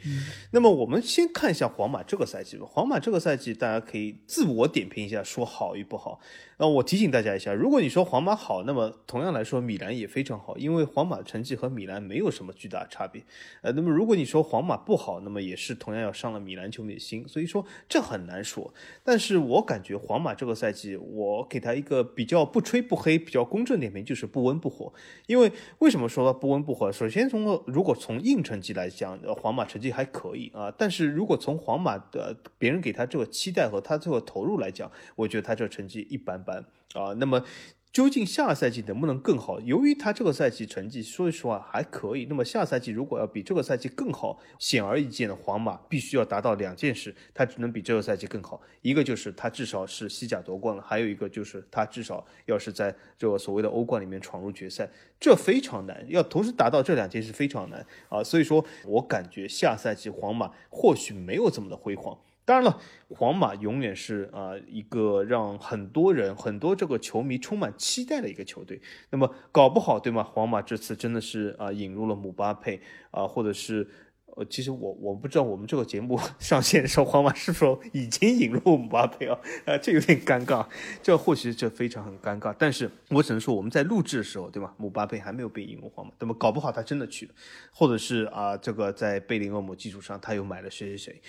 那么，我们先看一下皇马这个赛季吧。皇马这个赛季，大家可以自我点评一下，说好与不好。那我提醒大家一下，如果你说皇马好，那么同样来说，米兰也非常好，因为皇马的成绩和米兰没有什么巨大差别。呃，那么如果你说皇马不好，那么也是同样要伤了米兰球迷的心，所以说这很难说。但是我感觉皇马马这个赛季，我给他一个比较不吹不黑、比较公正点评，就是不温不火。因为为什么说不温不火？首先从如果从硬成绩来讲，皇马成绩还可以啊。但是如果从皇马的别人给他这个期待和他这个投入来讲，我觉得他这个成绩一般。般啊，那么究竟下赛季能不能更好？由于他这个赛季成绩说实话还可以，那么下赛季如果要比这个赛季更好，显而易见的，皇马必须要达到两件事，他只能比这个赛季更好。一个就是他至少是西甲夺冠了，还有一个就是他至少要是在这个所谓的欧冠里面闯入决赛，这非常难，要同时达到这两件事非常难啊。所以说我感觉下赛季皇马或许没有这么的辉煌。当然了，皇马永远是啊一个让很多人、很多这个球迷充满期待的一个球队。那么搞不好，对吗？皇马这次真的是啊引入了姆巴佩啊，或者是呃，其实我我不知道我们这个节目 [laughs] 上线的时候，皇马是否已经引入姆巴佩啊？[laughs] 啊，这有点尴尬，这或许这非常很尴尬。但是我只能说，我们在录制的时候，对吗？姆巴佩还没有被引入皇马，那么搞不好他真的去了，或者是啊这个在贝林厄姆基础上他又买了谁谁谁。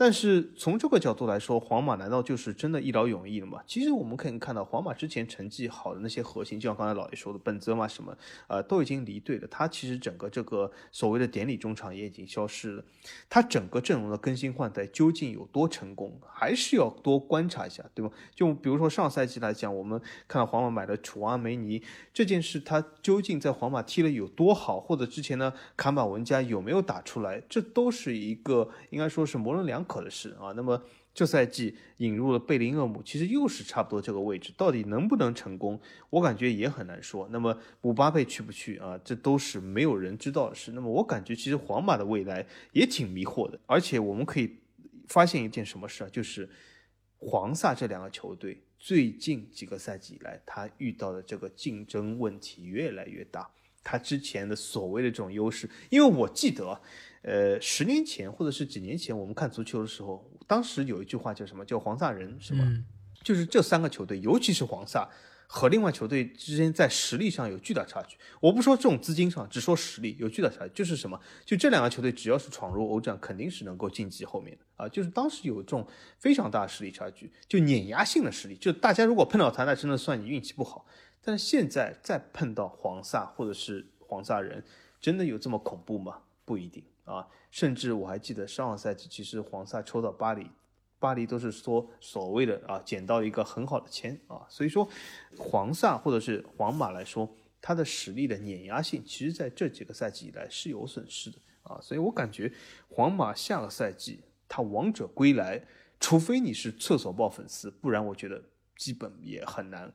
但是从这个角度来说，皇马难道就是真的一劳永逸了吗？其实我们可以看到，皇马之前成绩好的那些核心，就像刚才老爷说的，本泽马什么，呃，都已经离队了。他其实整个这个所谓的典礼中场也已经消失了。他整个阵容的更新换代究竟有多成功，还是要多观察一下，对吧？就比如说上赛季来讲，我们看到皇马买了楚阿梅尼这件事，他究竟在皇马踢了有多好，或者之前呢卡马文加有没有打出来，这都是一个应该说是模棱两可的事啊。那么这赛季引入了贝林厄姆，其实又是差不多这个位置，到底能不能成功，我感觉也很难说。那么姆巴佩去不去啊？这都是没有人知道的事。那么我感觉其实皇马的未来也挺迷惑的，而且我们可以发现一件什么事啊，就是黄萨这两个球队最近几个赛季以来，他遇到的这个竞争问题越来越大。他之前的所谓的这种优势，因为我记得。呃，十年前或者是几年前，我们看足球的时候，当时有一句话叫什么？叫“黄萨人”是吗？就是这三个球队，尤其是黄萨和另外球队之间在实力上有巨大差距。我不说这种资金上，只说实力有巨大差距。就是什么？就这两个球队只要是闯入欧战，肯定是能够晋级后面的啊。就是当时有这种非常大的实力差距，就碾压性的实力。就大家如果碰到他，那真的算你运气不好。但是现在再碰到黄萨或者是黄萨人，真的有这么恐怖吗？不一定。啊，甚至我还记得上个赛季，其实黄萨抽到巴黎，巴黎都是说所谓的啊捡到一个很好的签啊，所以说黄萨或者是皇马来说，他的实力的碾压性，其实在这几个赛季以来是有损失的啊，所以我感觉皇马下个赛季他王者归来，除非你是厕所爆粉丝，不然我觉得基本也很难。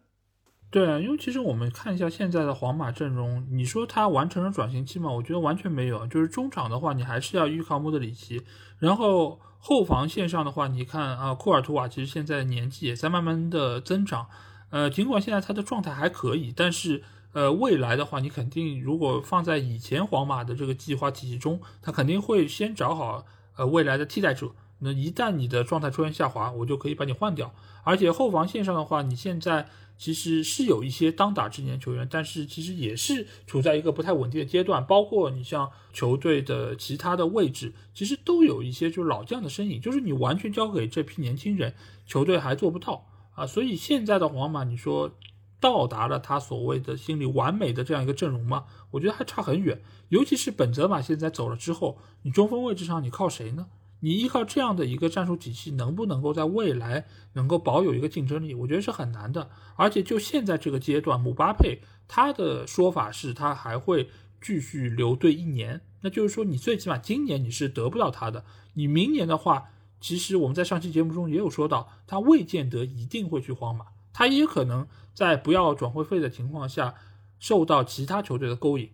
对啊，因为其实我们看一下现在的皇马阵容，你说他完成了转型期吗？我觉得完全没有。就是中场的话，你还是要依靠莫德里奇，然后后防线上的话，你看啊，库尔图瓦其实现在年纪也在慢慢的增长，呃，尽管现在他的状态还可以，但是呃，未来的话，你肯定如果放在以前皇马的这个计划体系中，他肯定会先找好呃未来的替代者。那一旦你的状态出现下滑，我就可以把你换掉。而且后防线上的话，你现在。其实是有一些当打之年球员，但是其实也是处在一个不太稳定的阶段。包括你像球队的其他的位置，其实都有一些就是老将的身影。就是你完全交给这批年轻人，球队还做不到啊。所以现在的皇马，你说到达了他所谓的心里完美的这样一个阵容吗？我觉得还差很远。尤其是本泽马现在走了之后，你中锋位置上你靠谁呢？你依靠这样的一个战术体系，能不能够在未来能够保有一个竞争力？我觉得是很难的。而且就现在这个阶段，姆巴佩他的说法是他还会继续留队一年，那就是说你最起码今年你是得不到他的。你明年的话，其实我们在上期节目中也有说到，他未见得一定会去皇马，他也可能在不要转会费的情况下，受到其他球队的勾引。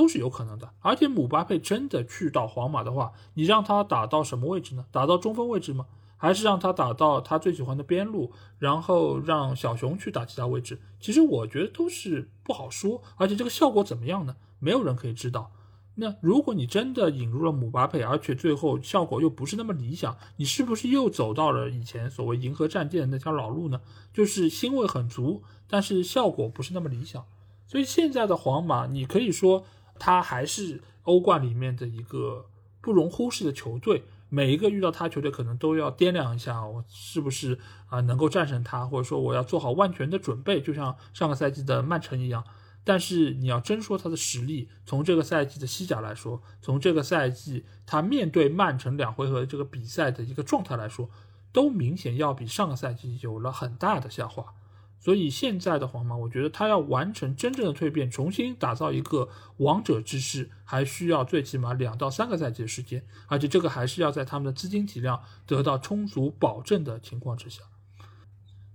都是有可能的，而且姆巴佩真的去到皇马的话，你让他打到什么位置呢？打到中锋位置吗？还是让他打到他最喜欢的边路，然后让小熊去打其他位置？其实我觉得都是不好说，而且这个效果怎么样呢？没有人可以知道。那如果你真的引入了姆巴佩，而且最后效果又不是那么理想，你是不是又走到了以前所谓银河战舰那条老路呢？就是腥味很足，但是效果不是那么理想。所以现在的皇马，你可以说。他还是欧冠里面的一个不容忽视的球队，每一个遇到他球队可能都要掂量一下，我是不是啊能够战胜他，或者说我要做好万全的准备，就像上个赛季的曼城一样。但是你要真说他的实力，从这个赛季的西甲来说，从这个赛季他面对曼城两回合这个比赛的一个状态来说，都明显要比上个赛季有了很大的下滑。所以现在的皇马，我觉得他要完成真正的蜕变，重新打造一个王者之势，还需要最起码两到三个赛季的时间，而且这个还是要在他们的资金体量得到充足保证的情况之下。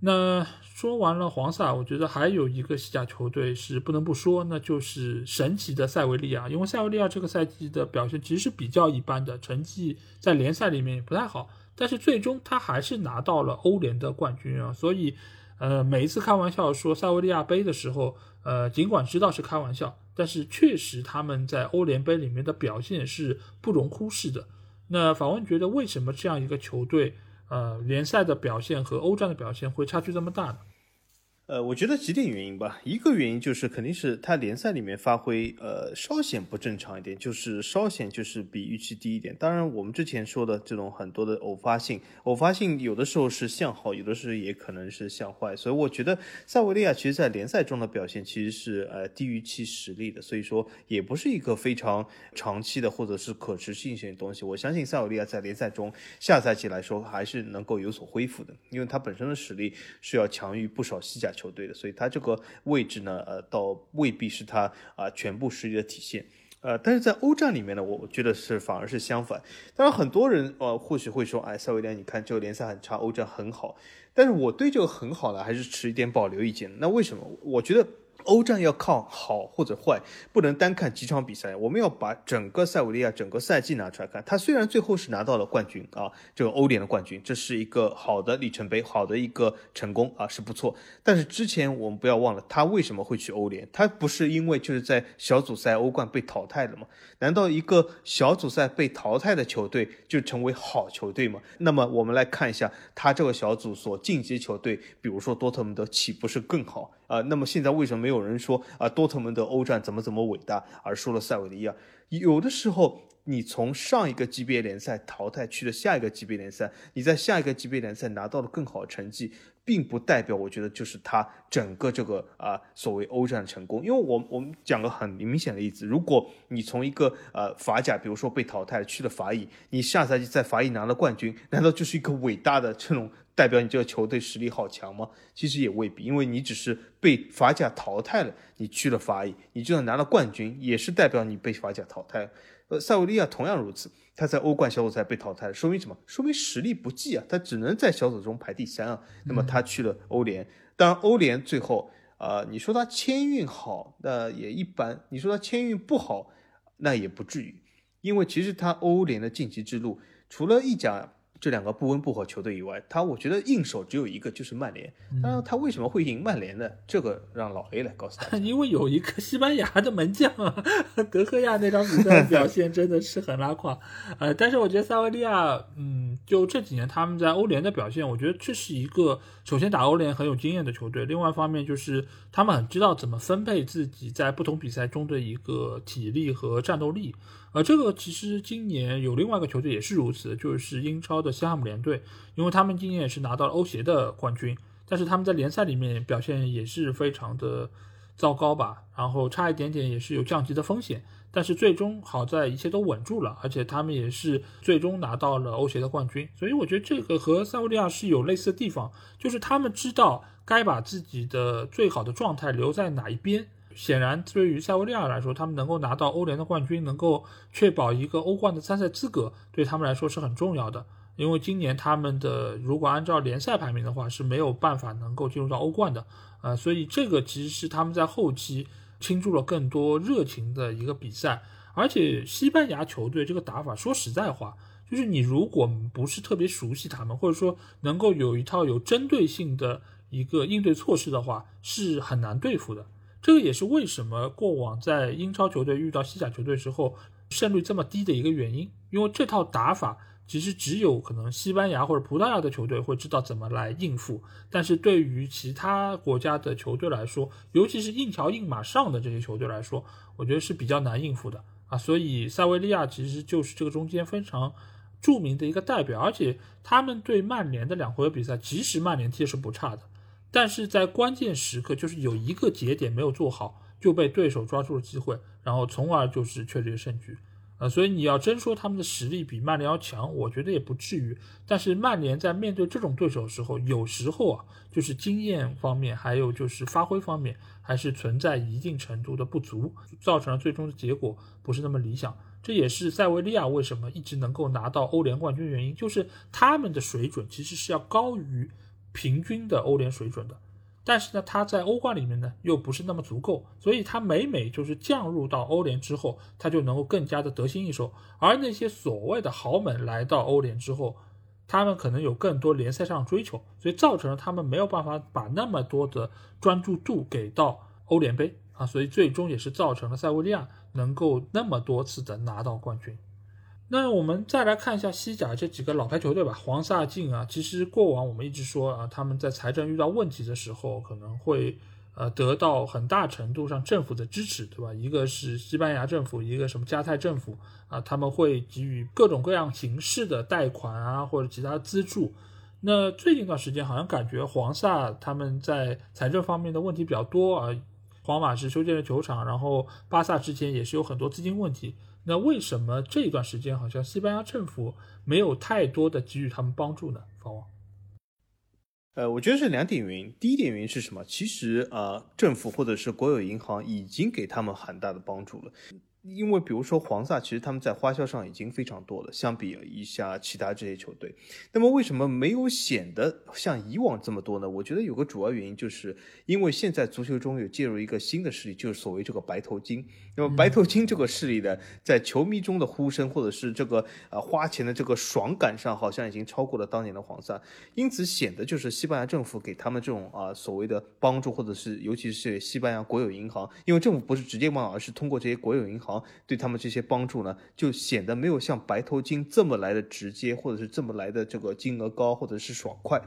那说完了黄萨，我觉得还有一个西甲球队是不能不说，那就是神奇的塞维利亚，因为塞维利亚这个赛季的表现其实是比较一般的，成绩在联赛里面也不太好，但是最终他还是拿到了欧联的冠军啊，所以。呃，每一次开玩笑说塞维利亚杯的时候，呃，尽管知道是开玩笑，但是确实他们在欧联杯里面的表现是不容忽视的。那法文觉得，为什么这样一个球队，呃，联赛的表现和欧战的表现会差距这么大呢？呃，我觉得几点原因吧。一个原因就是肯定是他联赛里面发挥呃稍显不正常一点，就是稍显就是比预期低一点。当然，我们之前说的这种很多的偶发性，偶发性有的时候是向好，有的时候也可能是向坏。所以我觉得塞维利亚其实在联赛中的表现其实是呃低于其实力的，所以说也不是一个非常长期的或者是可持续性的东西。我相信塞维利亚在联赛中下赛季来说还是能够有所恢复的，因为他本身的实力是要强于不少西甲。球队的，所以他这个位置呢，呃，倒未必是他啊全部实力的体现，呃，但是在欧战里面呢，我觉得是反而是相反。当然，很多人呃或许会说，哎，塞维利亚，你看这个联赛很差，欧战很好，但是我对这个很好呢，还是持一点保留意见。那为什么？我觉得。欧战要靠好或者坏，不能单看几场比赛。我们要把整个塞维利亚整个赛季拿出来看。他虽然最后是拿到了冠军啊，这个欧联的冠军，这是一个好的里程碑，好的一个成功啊，是不错。但是之前我们不要忘了，他为什么会去欧联？他不是因为就是在小组赛欧冠被淘汰了吗？难道一个小组赛被淘汰的球队就成为好球队吗？那么我们来看一下他这个小组所晋级球队，比如说多特蒙德，岂不是更好？啊，那么现在为什么没有人说啊多特蒙德欧战怎么怎么伟大，而输了塞维利亚？有的时候，你从上一个级别联赛淘汰去了下一个级别联赛，你在下一个级别联赛拿到了更好的成绩，并不代表我觉得就是他整个这个啊所谓欧战成功。因为我我们讲个很明显的例子，如果你从一个呃法甲，比如说被淘汰去了法乙，你下赛季在法乙拿了冠军，难道就是一个伟大的这种？代表你这个球队实力好强吗？其实也未必，因为你只是被法甲淘汰了，你去了法乙，你就算拿了冠军，也是代表你被法甲淘汰。呃，塞维利亚同样如此，他在欧冠小组赛被淘汰了，说明什么？说明实力不济啊，他只能在小组中排第三啊。那么他去了欧联，当然欧联最后，呃，你说他签运好，那也一般；你说他签运不好，那也不至于，因为其实他欧联的晋级之路，除了意甲。这两个不温不火球队以外，他我觉得硬手只有一个，就是曼联。当然，他为什么会赢曼联呢？这个让老 A 来告诉他。[laughs] 因为有一个西班牙的门将啊，德赫亚那场比赛表现真的是很拉胯。呃，但是我觉得塞维利亚，嗯，就这几年他们在欧联的表现，我觉得这是一个首先打欧联很有经验的球队，另外一方面就是他们很知道怎么分配自己在不同比赛中的一个体力和战斗力。呃，这个其实今年有另外一个球队也是如此，就是英超的西汉姆联队，因为他们今年也是拿到了欧协的冠军，但是他们在联赛里面表现也是非常的糟糕吧，然后差一点点也是有降级的风险，但是最终好在一切都稳住了，而且他们也是最终拿到了欧协的冠军，所以我觉得这个和塞维利亚是有类似的地方，就是他们知道该把自己的最好的状态留在哪一边。显然，对于塞维利亚来说，他们能够拿到欧联的冠军，能够确保一个欧冠的参赛资格，对他们来说是很重要的。因为今年他们的如果按照联赛排名的话，是没有办法能够进入到欧冠的。呃，所以这个其实是他们在后期倾注了更多热情的一个比赛。而且西班牙球队这个打法，说实在话，就是你如果不是特别熟悉他们，或者说能够有一套有针对性的一个应对措施的话，是很难对付的。这个也是为什么过往在英超球队遇到西甲球队时候胜率这么低的一个原因，因为这套打法其实只有可能西班牙或者葡萄牙的球队会知道怎么来应付，但是对于其他国家的球队来说，尤其是硬桥硬马上的这些球队来说，我觉得是比较难应付的啊。所以塞维利亚其实就是这个中间非常著名的一个代表，而且他们对曼联的两回合比赛，其实曼联踢的是不差的。但是在关键时刻，就是有一个节点没有做好，就被对手抓住了机会，然后从而就是确立了胜局。呃，所以你要真说他们的实力比曼联要强，我觉得也不至于。但是曼联在面对这种对手的时候，有时候啊，就是经验方面，还有就是发挥方面，还是存在一定程度的不足，造成了最终的结果不是那么理想。这也是塞维利亚为什么一直能够拿到欧联冠军的原因，就是他们的水准其实是要高于。平均的欧联水准的，但是呢，他在欧冠里面呢又不是那么足够，所以他每每就是降入到欧联之后，他就能够更加的得心应手。而那些所谓的豪门来到欧联之后，他们可能有更多联赛上的追求，所以造成了他们没有办法把那么多的专注度给到欧联杯啊，所以最终也是造成了塞维利亚能够那么多次的拿到冠军。那我们再来看一下西甲这几个老牌球队吧，黄萨劲啊，其实过往我们一直说啊，他们在财政遇到问题的时候，可能会呃得到很大程度上政府的支持，对吧？一个是西班牙政府，一个什么加泰政府啊，他们会给予各种各样形式的贷款啊，或者其他资助。那最近一段时间，好像感觉黄萨他们在财政方面的问题比较多啊。皇马是修建了球场，然后巴萨之前也是有很多资金问题。那为什么这段时间好像西班牙政府没有太多的给予他们帮助呢？方王，呃，我觉得是两点原因。第一点原因是什么？其实啊，政府或者是国有银行已经给他们很大的帮助了。因为比如说黄萨，其实他们在花销上已经非常多了，相比一下其他这些球队。那么为什么没有显得像以往这么多呢？我觉得有个主要原因，就是因为现在足球中有介入一个新的势力，就是所谓这个白头巾。那么白头巾这个势力呢，在球迷中的呼声，或者是这个呃花钱的这个爽感上，好像已经超过了当年的黄萨，因此显得就是西班牙政府给他们这种啊所谓的帮助，或者是尤其是西班牙国有银行，因为政府不是直接帮，而是通过这些国有银行对他们这些帮助呢，就显得没有像白头巾这么来的直接，或者是这么来的这个金额高，或者是爽快，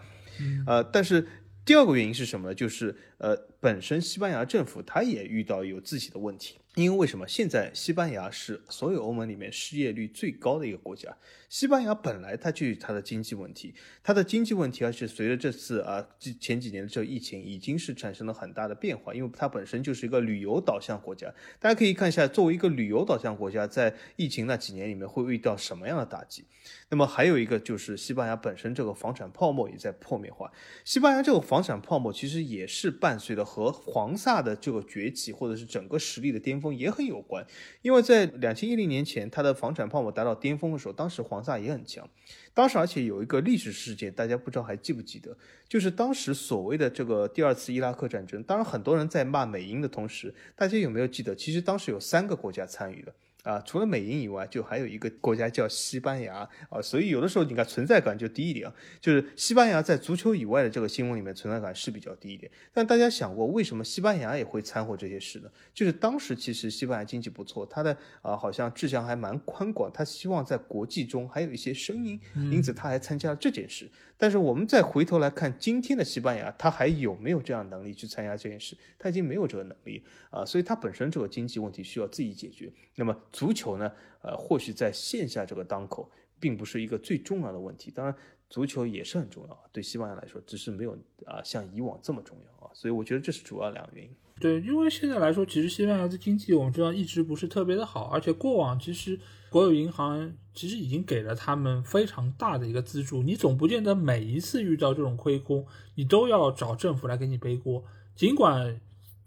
呃，但是。第二个原因是什么呢？就是呃，本身西班牙政府它也遇到有自己的问题，因为为什么？现在西班牙是所有欧盟里面失业率最高的一个国家。西班牙本来它就有它的经济问题，它的经济问题，而且随着这次啊前几年的这个疫情，已经是产生了很大的变化，因为它本身就是一个旅游导向国家。大家可以看一下，作为一个旅游导向国家，在疫情那几年里面会遇到什么样的打击？那么还有一个就是西班牙本身这个房产泡沫也在破灭化。西班牙这个房产泡沫其实也是伴随着和黄萨的这个崛起，或者是整个实力的巅峰也很有关。因为在两千一零年前，它的房产泡沫达到巅峰的时候，当时黄黄萨也很强，当时而且有一个历史事件，大家不知道还记不记得？就是当时所谓的这个第二次伊拉克战争。当然，很多人在骂美英的同时，大家有没有记得？其实当时有三个国家参与了。啊，除了美英以外，就还有一个国家叫西班牙啊，所以有的时候你看存在感就低一点啊，就是西班牙在足球以外的这个新闻里面存在感是比较低一点。但大家想过，为什么西班牙也会掺和这些事呢？就是当时其实西班牙经济不错，它的啊好像志向还蛮宽广，他希望在国际中还有一些声音，因此他还参加了这件事。但是我们再回头来看今天的西班牙，他还有没有这样能力去参加这件事？他已经没有这个能力啊，所以他本身这个经济问题需要自己解决。那么足球呢？呃，或许在线下这个当口，并不是一个最重要的问题。当然，足球也是很重要，对西班牙来说，只是没有啊像以往这么重要啊。所以我觉得这是主要两个原因。对，因为现在来说，其实西班牙的经济我们知道一直不是特别的好，而且过往其实国有银行其实已经给了他们非常大的一个资助，你总不见得每一次遇到这种亏空，你都要找政府来给你背锅，尽管。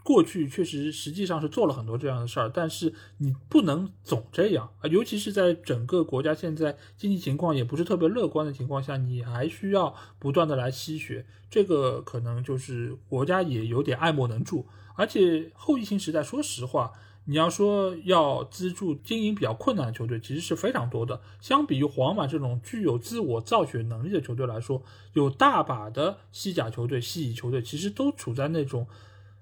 过去确实实际上是做了很多这样的事儿，但是你不能总这样 [laughs] 啊，尤其是在整个国家现在经济情况也不是特别乐观的情况下，你还需要不断的来吸血，这个可能就是国家也有点爱莫能助。而且后疫情时代，说实话，你要说要资助经营比较困难的球队，其实是非常多的。相比于皇马这种具有自我造血能力的球队来说，有大把的西甲球队、西乙球队，其实都处在那种。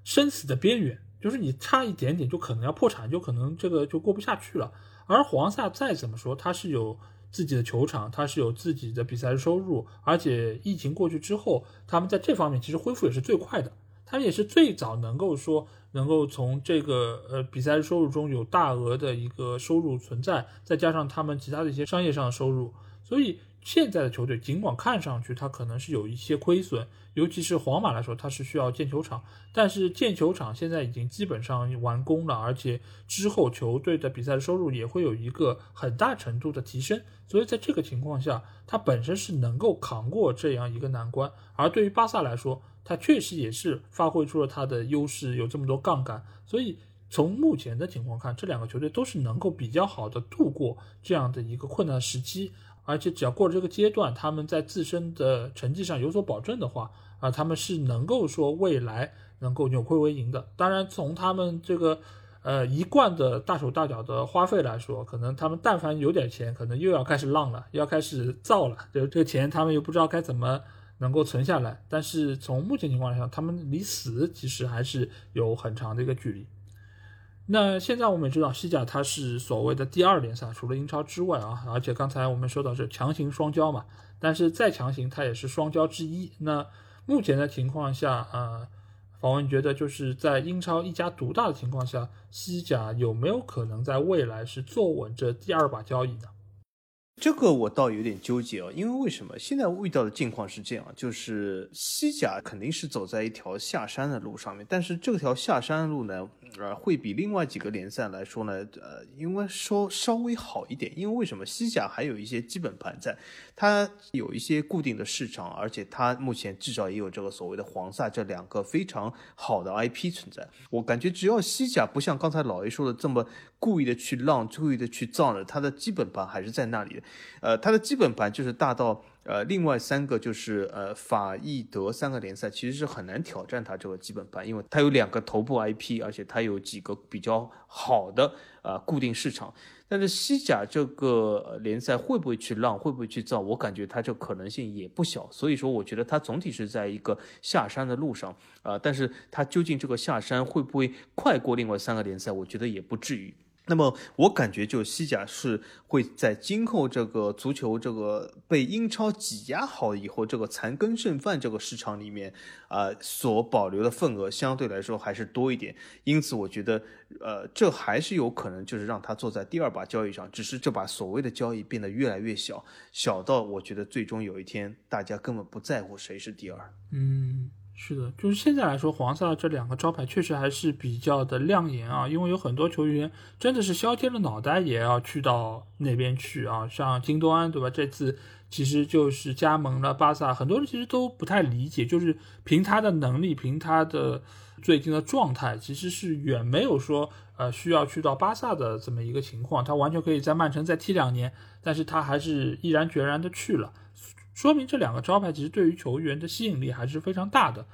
生死的边缘，就是你差一点点就可能要破产，就可能这个就过不下去了。而黄萨再怎么说，他是有自己的球场，他是有自己的比赛收入，而且疫情过去之后，他们在这方面其实恢复也是最快的，他们也是最早能够说能够从这个呃比赛收入中有大额的一个收入存在，再加上他们其他的一些商业上的收入，所以。现在的球队尽管看上去它可能是有一些亏损，尤其是皇马来说，它是需要建球场，但是建球场现在已经基本上完工了，而且之后球队的比赛收入也会有一个很大程度的提升，所以在这个情况下，它本身是能够扛过这样一个难关。而对于巴萨来说，它确实也是发挥出了它的优势，有这么多杠杆，所以从目前的情况看，这两个球队都是能够比较好的度过这样的一个困难时期。而且只要过了这个阶段，他们在自身的成绩上有所保证的话，啊，他们是能够说未来能够扭亏为盈的。当然，从他们这个呃一贯的大手大脚的花费来说，可能他们但凡有点钱，可能又要开始浪了，要开始造了。就这个钱，他们又不知道该怎么能够存下来。但是从目前情况来讲，他们离死其实还是有很长的一个距离。那现在我们也知道，西甲它是所谓的第二联赛，除了英超之外啊，而且刚才我们说到是强行双骄嘛，但是再强行它也是双骄之一。那目前的情况下，呃，访问觉得就是在英超一家独大的情况下，西甲有没有可能在未来是坐稳这第二把交椅呢？这个我倒有点纠结啊，因为为什么现在遇到的境况是这样，就是西甲肯定是走在一条下山的路上面，但是这条下山路呢？呃，会比另外几个联赛来说呢，呃，因为说稍微好一点，因为为什么西甲还有一些基本盘在，它有一些固定的市场，而且它目前至少也有这个所谓的黄萨这两个非常好的 IP 存在。我感觉只要西甲不像刚才老 A 说的这么故意的去浪，故意的去造呢，它的基本盘还是在那里的。呃，它的基本盘就是大到。呃，另外三个就是呃法意德三个联赛其实是很难挑战它这个基本盘，因为它有两个头部 IP，而且它有几个比较好的呃固定市场。但是西甲这个联赛会不会去浪，会不会去造？我感觉它这可能性也不小。所以说，我觉得它总体是在一个下山的路上啊。但是它究竟这个下山会不会快过另外三个联赛？我觉得也不至于。那么我感觉，就西甲是会在今后这个足球这个被英超挤压好以后，这个残羹剩饭这个市场里面，啊，所保留的份额相对来说还是多一点。因此，我觉得，呃，这还是有可能就是让他坐在第二把交椅上，只是这把所谓的交易变得越来越小，小到我觉得最终有一天大家根本不在乎谁是第二。嗯。是的，就是现在来说，黄萨这两个招牌确实还是比较的亮眼啊，因为有很多球员真的是削尖了脑袋也要去到那边去啊，像金多安对吧？这次其实就是加盟了巴萨，很多人其实都不太理解，就是凭他的能力，凭他的最近的状态，其实是远没有说呃需要去到巴萨的这么一个情况，他完全可以在曼城再踢两年，但是他还是毅然决然的去了。说明这两个招牌其实对于球员的吸引力还是非常大的，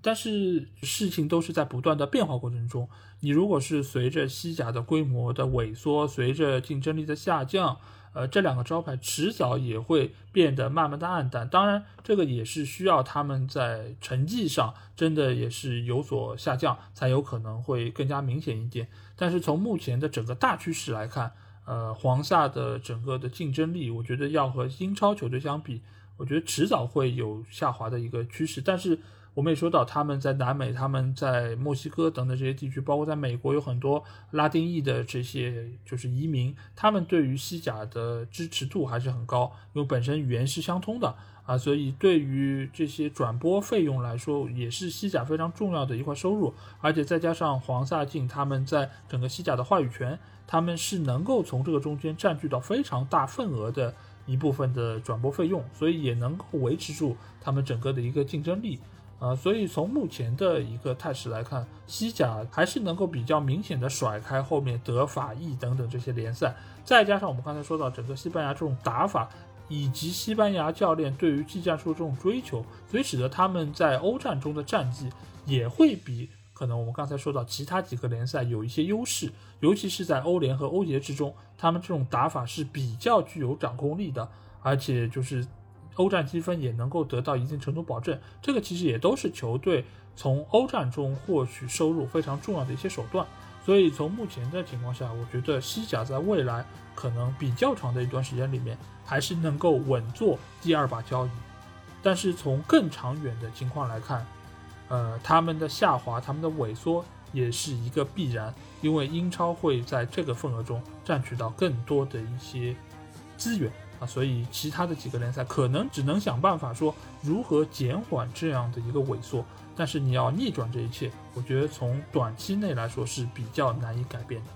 但是事情都是在不断的变化过程中。你如果是随着西甲的规模的萎缩，随着竞争力的下降，呃，这两个招牌迟早也会变得慢慢的暗淡。当然，这个也是需要他们在成绩上真的也是有所下降，才有可能会更加明显一点。但是从目前的整个大趋势来看，呃，黄萨的整个的竞争力，我觉得要和英超球队相比。我觉得迟早会有下滑的一个趋势，但是我们也说到，他们在南美、他们在墨西哥等等这些地区，包括在美国，有很多拉丁裔的这些就是移民，他们对于西甲的支持度还是很高，因为本身语言是相通的啊，所以对于这些转播费用来说，也是西甲非常重要的一块收入，而且再加上黄萨进他们在整个西甲的话语权，他们是能够从这个中间占据到非常大份额的。一部分的转播费用，所以也能够维持住他们整个的一个竞争力，啊，所以从目前的一个态势来看，西甲还是能够比较明显的甩开后面德法意等等这些联赛，再加上我们刚才说到整个西班牙这种打法，以及西班牙教练对于技战术这种追求，所以使得他们在欧战中的战绩也会比。可能我们刚才说到其他几个联赛有一些优势，尤其是在欧联和欧协之中，他们这种打法是比较具有掌控力的，而且就是欧战积分也能够得到一定程度保证。这个其实也都是球队从欧战中获取收入非常重要的一些手段。所以从目前的情况下，我觉得西甲在未来可能比较长的一段时间里面还是能够稳坐第二把交椅。但是从更长远的情况来看，呃，他们的下滑，他们的萎缩也是一个必然，因为英超会在这个份额中占取到更多的一些资源啊，所以其他的几个联赛可能只能想办法说如何减缓这样的一个萎缩，但是你要逆转这一切，我觉得从短期内来说是比较难以改变的。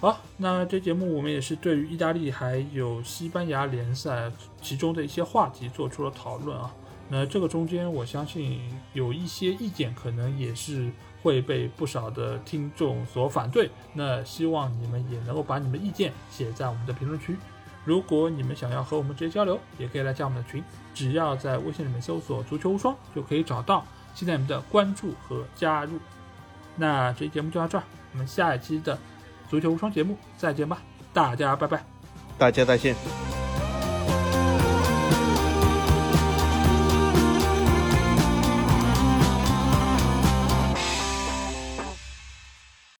好，那这节目我们也是对于意大利还有西班牙联赛其中的一些话题做出了讨论啊。那这个中间，我相信有一些意见，可能也是会被不少的听众所反对。那希望你们也能够把你们意见写在我们的评论区。如果你们想要和我们直接交流，也可以来加我们的群，只要在微信里面搜索“足球无双”就可以找到。期待你们的关注和加入。那这期节目就到这儿，我们下一期的足球无双节目再见吧，大家拜拜，大家再见。